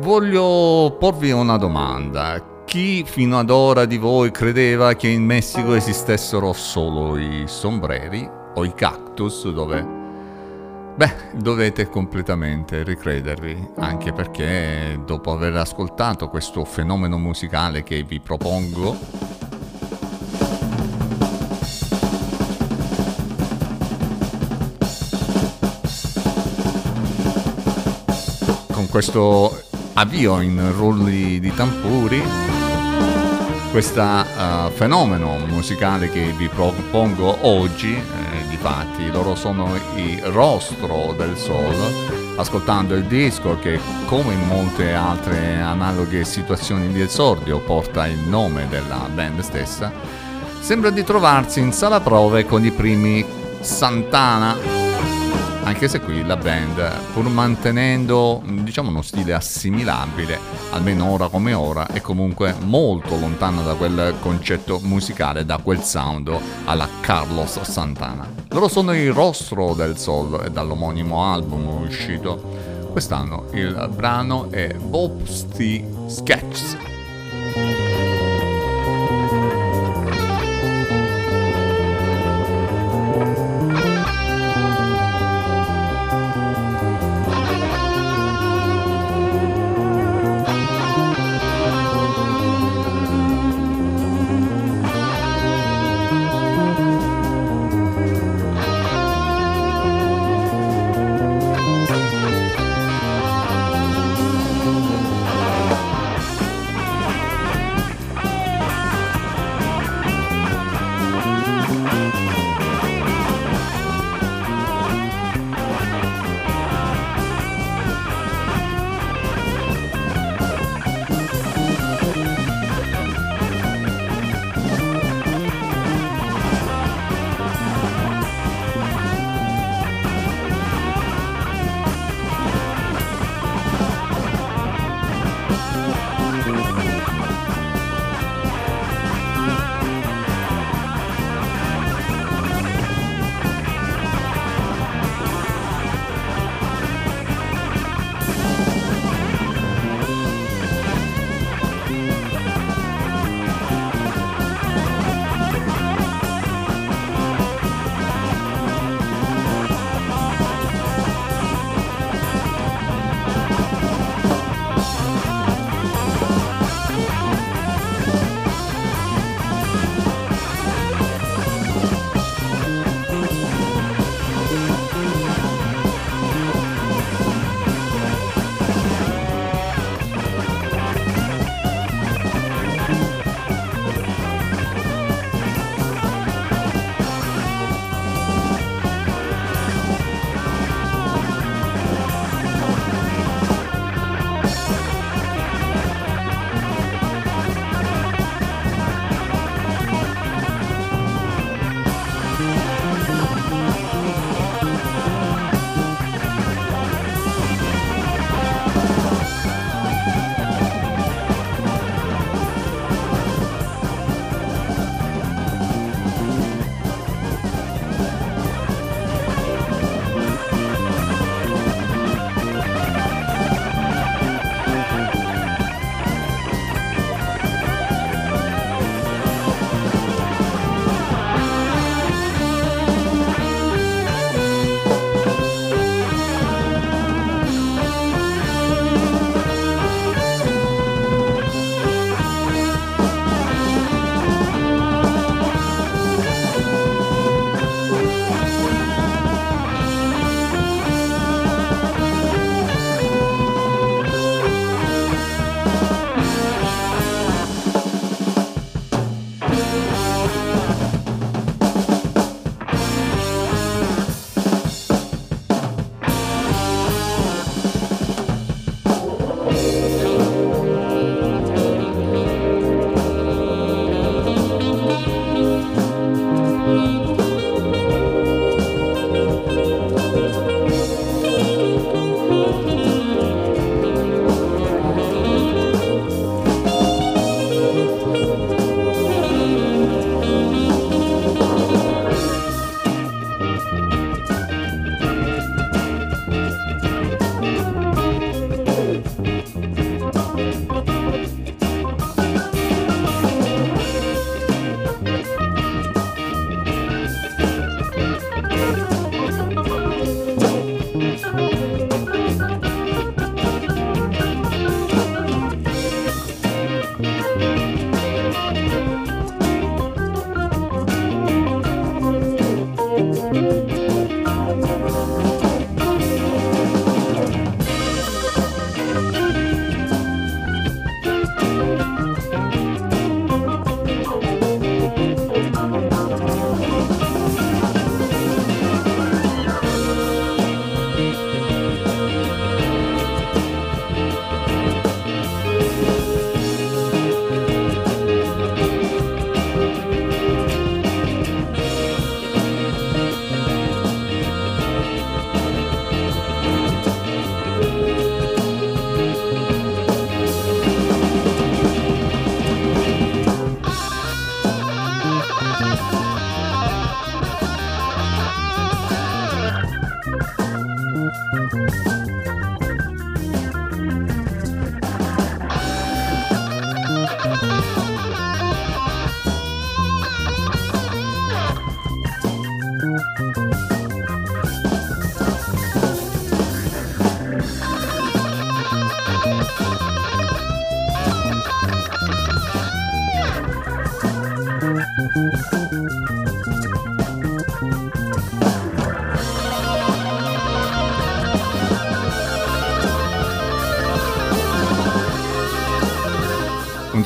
voglio porvi una domanda. Chi fino ad ora di voi credeva che in Messico esistessero solo i sombreri o i cactus? Dove... Beh, dovete completamente ricredervi, anche perché dopo aver ascoltato questo fenomeno musicale che vi propongo, questo avvio in rulli di tamburi, questo uh, fenomeno musicale che vi propongo oggi, eh, di fatti loro sono il rostro del soul, ascoltando il disco che come in molte altre analoghe situazioni di esordio porta il nome della band stessa, sembra di trovarsi in sala prove con i primi Santana anche se qui la band, pur mantenendo diciamo uno stile assimilabile, almeno ora come ora, è comunque molto lontana da quel concetto musicale, da quel sound alla Carlos Santana. Loro sono il rostro del soul e dall'omonimo album uscito quest'anno il brano è Bobsty Sketches.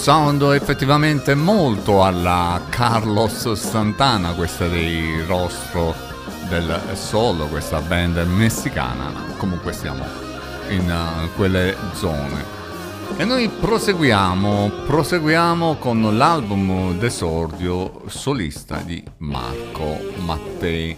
Sound effettivamente molto alla Carlos Santana, questa dei Rostro del Solo, questa band messicana. Comunque siamo in uh, quelle zone. E noi proseguiamo, proseguiamo con l'album d'esordio solista di Marco Mattei,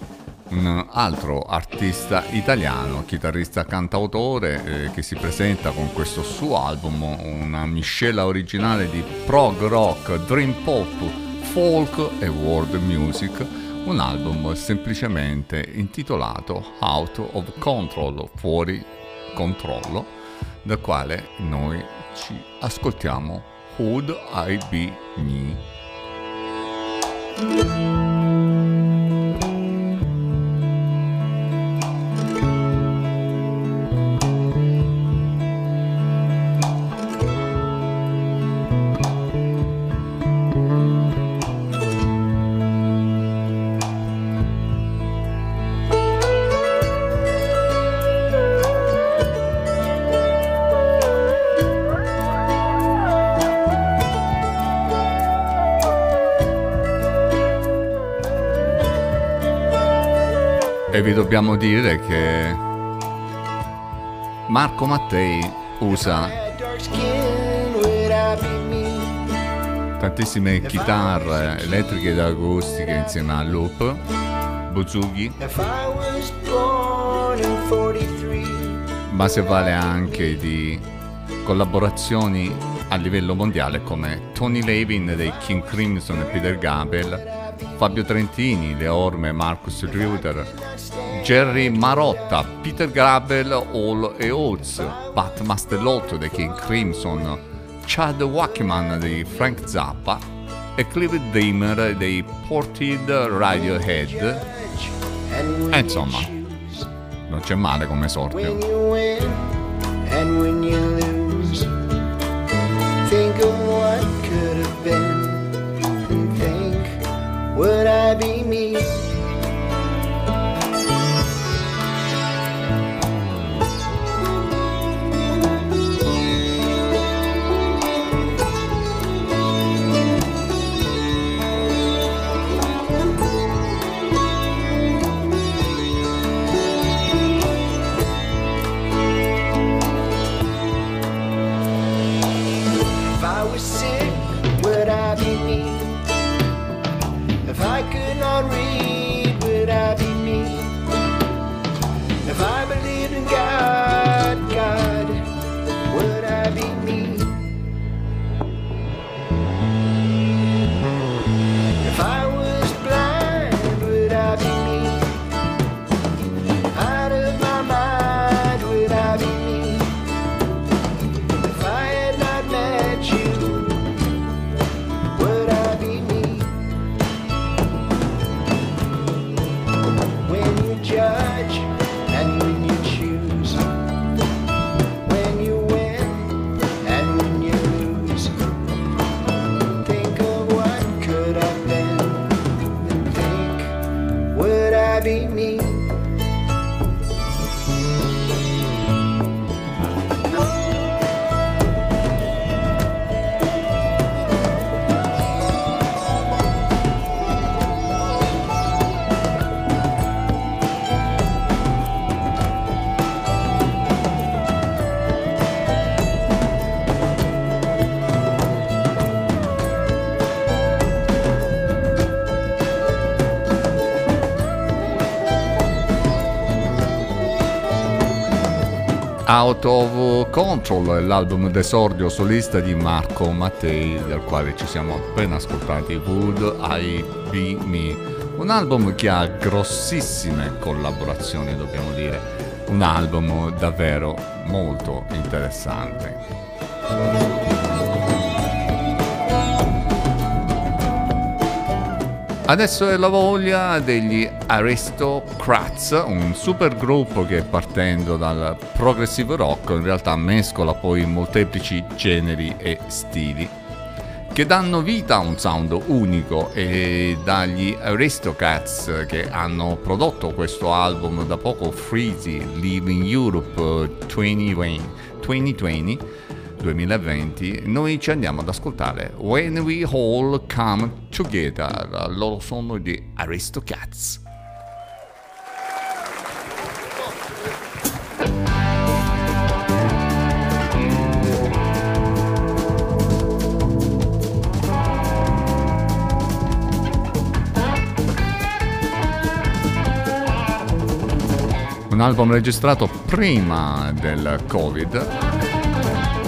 un altro artista italiano, chitarrista cantautore eh, che si presenta con questo suo album, una miscela originale di prog rock, dream pop, folk e world music, un album semplicemente intitolato Out of Control, fuori controllo, dal quale noi ci ascoltiamo Would I Be Me? Dobbiamo dire che Marco Mattei usa tantissime chitarre elettriche ed acustiche insieme a loop, buzuki, ma si avvale anche di collaborazioni a livello mondiale come Tony Levin dei King Crimson e Peter Gabel, Fabio Trentini, Le Orme, Marcus Reuter, Jerry Marotta, Peter Grabel, Hall e Oates, Pat Mastellotto dei King Crimson, Chad Wackman di Frank Zappa e Clive Damer dei Ported Radiohead. E insomma, non c'è male come esordio. Think of what could have been and think, would I be me? Out of Control l'album d'esordio solista di Marco Mattei, dal quale ci siamo appena ascoltati Would I Be Me, un album che ha grossissime collaborazioni, dobbiamo dire, un album davvero molto interessante. Adesso è la voglia degli Aristocrats, un super gruppo che partendo dal progressive rock in realtà mescola poi molteplici generi e stili. che danno vita a un sound unico e dagli Aristocats che hanno prodotto questo album da poco Freezy Live Europe 2020, 2020 2020 noi ci andiamo ad ascoltare When We All Come Together loro sono gli Aristocats. Un album registrato prima del Covid,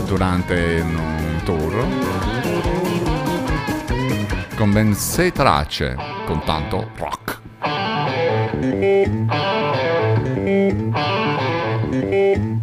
durante un tour, con ben sei tracce, con tanto rock. Un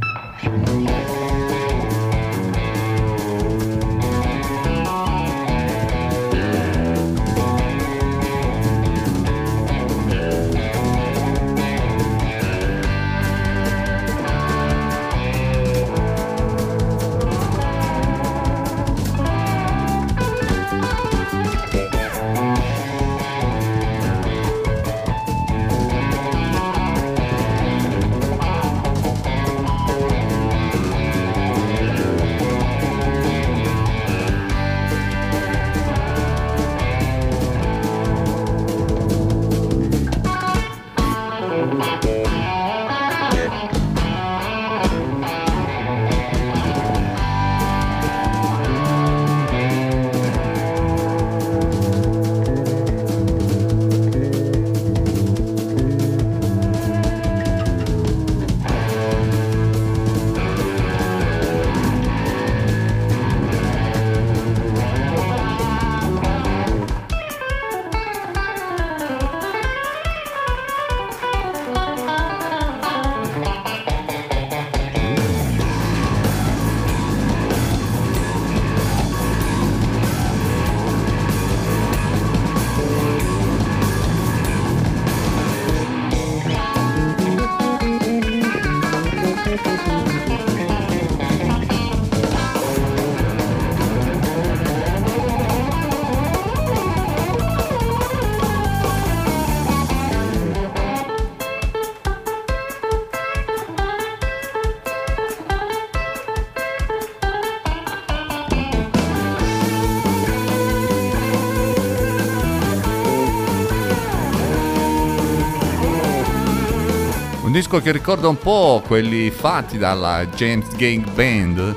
disco che ricorda un po' quelli fatti dalla James Gang Band.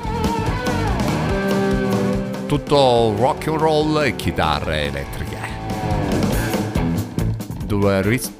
Tutto rock and roll e chitarre elettriche. Due Aristocrats.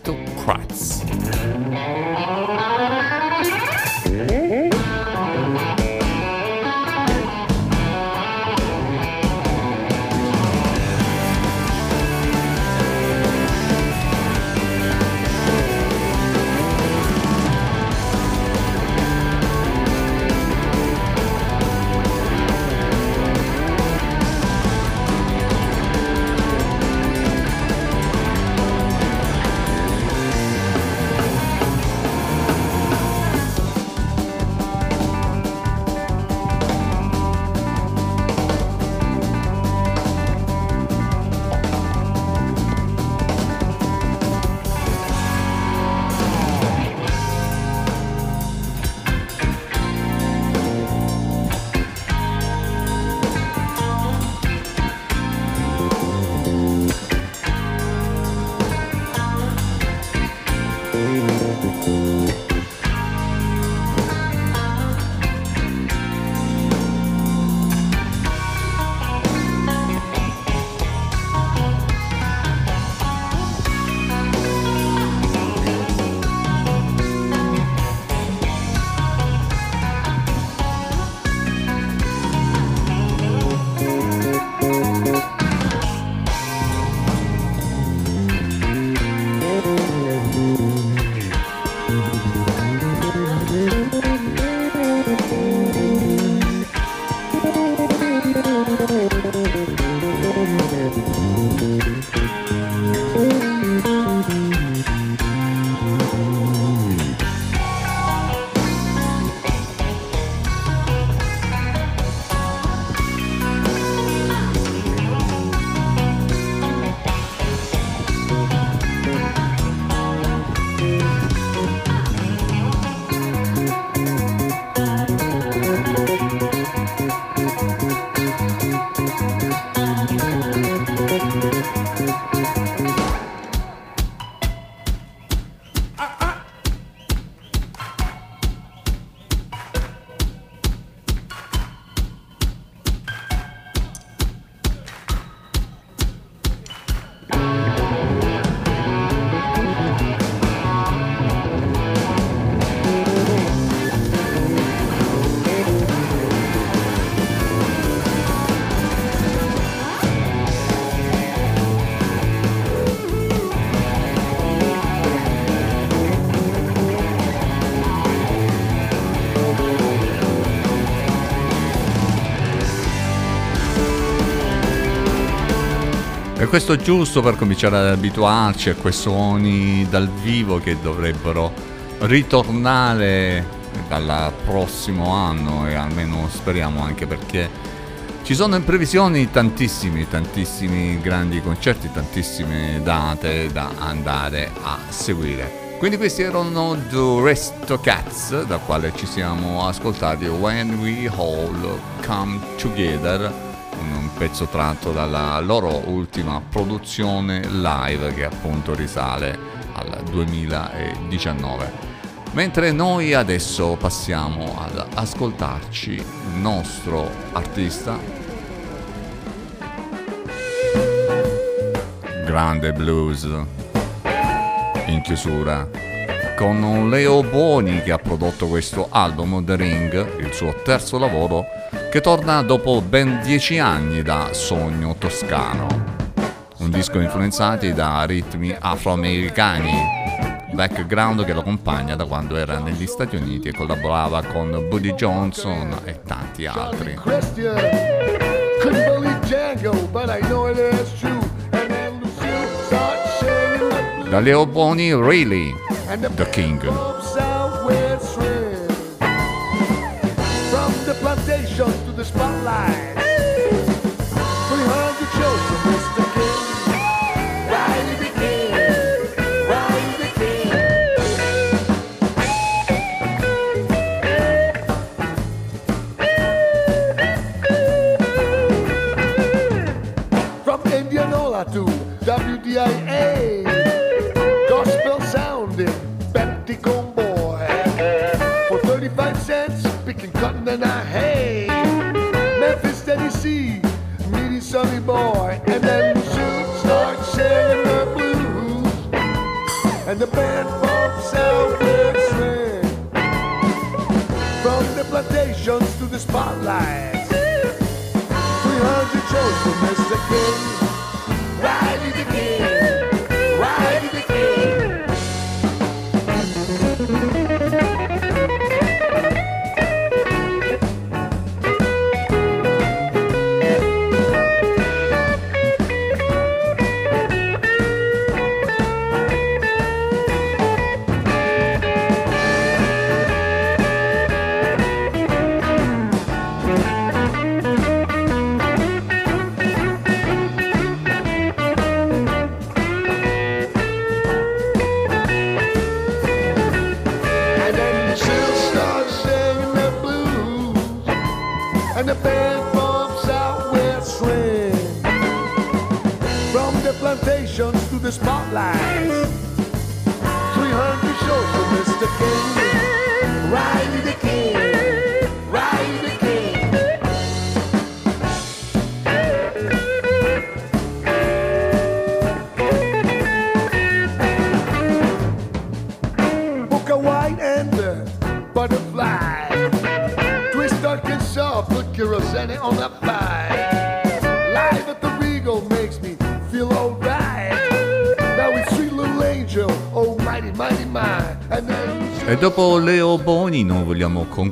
Questo giusto per cominciare ad abituarci a quei suoni dal vivo che dovrebbero ritornare dal prossimo anno e almeno speriamo anche perché ci sono in previsione tantissimi, tantissimi grandi concerti, tantissime date da andare a seguire. Quindi questi erano The Resto Cats, da quale ci siamo ascoltati When We All Come Together, pezzo tratto dalla loro ultima produzione live che appunto risale al 2019. Mentre noi adesso passiamo ad ascoltarci il nostro artista, grande blues, in chiusura, con Leo Buoni che ha prodotto questo album The Ring, il suo terzo lavoro, che torna dopo ben dieci anni da Sogno Toscano. Un disco influenzati da ritmi afroamericani, background che lo accompagna da quando era negli Stati Uniti e collaborava con Buddy Johnson e tanti altri. Da Leo Boni, Really, The King. 发来。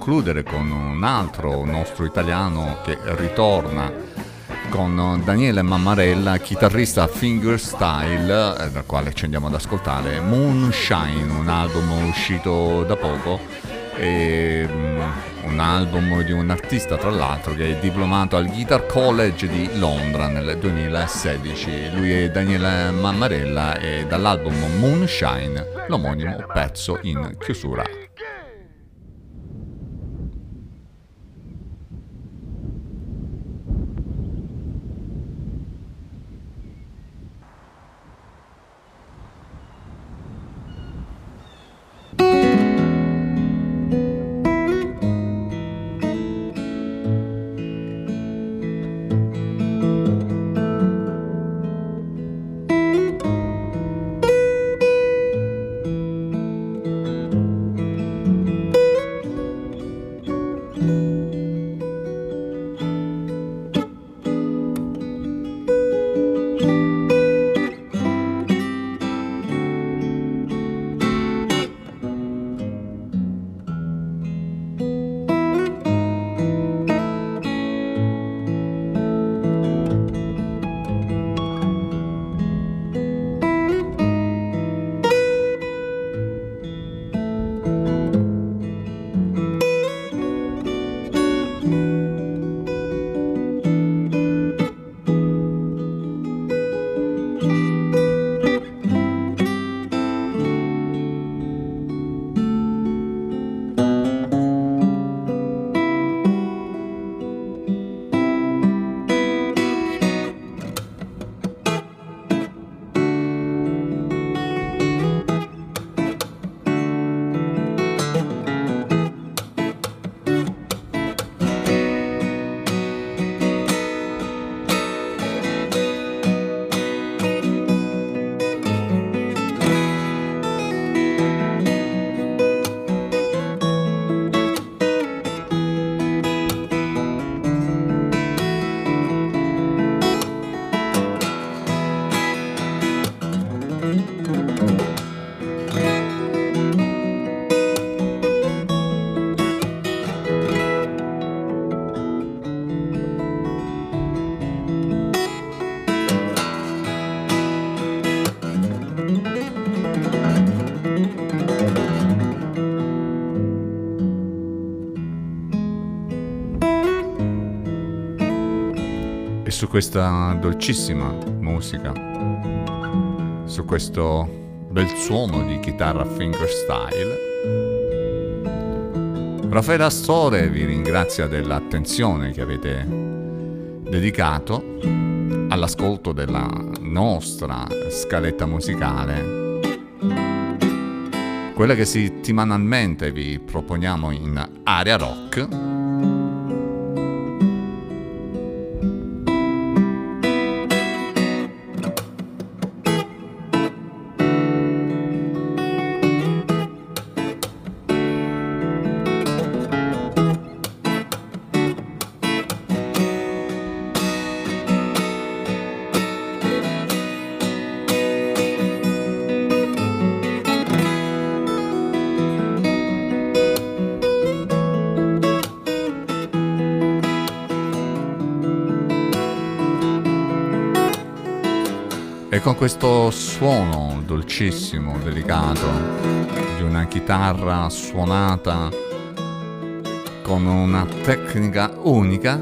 Concludere con un altro nostro italiano che ritorna con Daniele Mammarella, chitarrista fingerstyle, eh, dal quale ci andiamo ad ascoltare Moonshine, un album uscito da poco, e, mm, un album di un artista tra l'altro che è diplomato al Guitar College di Londra nel 2016. Lui è Daniele Mammarella e dall'album Moonshine l'omonimo pezzo in chiusura. Su questa dolcissima musica, su questo bel suono di chitarra fingerstyle, Raffaele Astore vi ringrazia dell'attenzione che avete dedicato all'ascolto della nostra scaletta musicale, quella che settimanalmente vi proponiamo in area rock. Questo suono dolcissimo, delicato, di una chitarra suonata con una tecnica unica,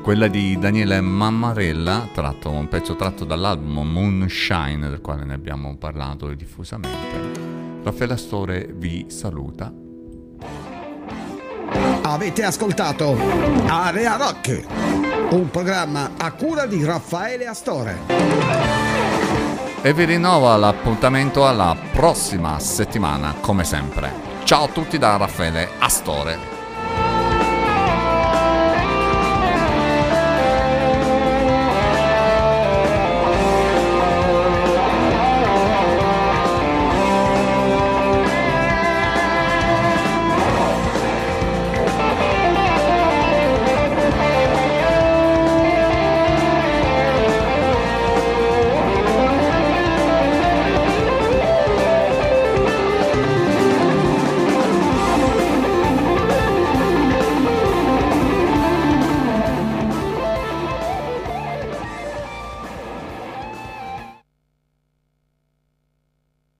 quella di Daniele Mammarella, tratto, un pezzo tratto dall'album Moonshine, del quale ne abbiamo parlato diffusamente. Raffaele Astore vi saluta. Avete ascoltato Area Rock, un programma a cura di Raffaele Astore. E vi rinnovo l'appuntamento alla prossima settimana, come sempre. Ciao a tutti da Raffaele Astore.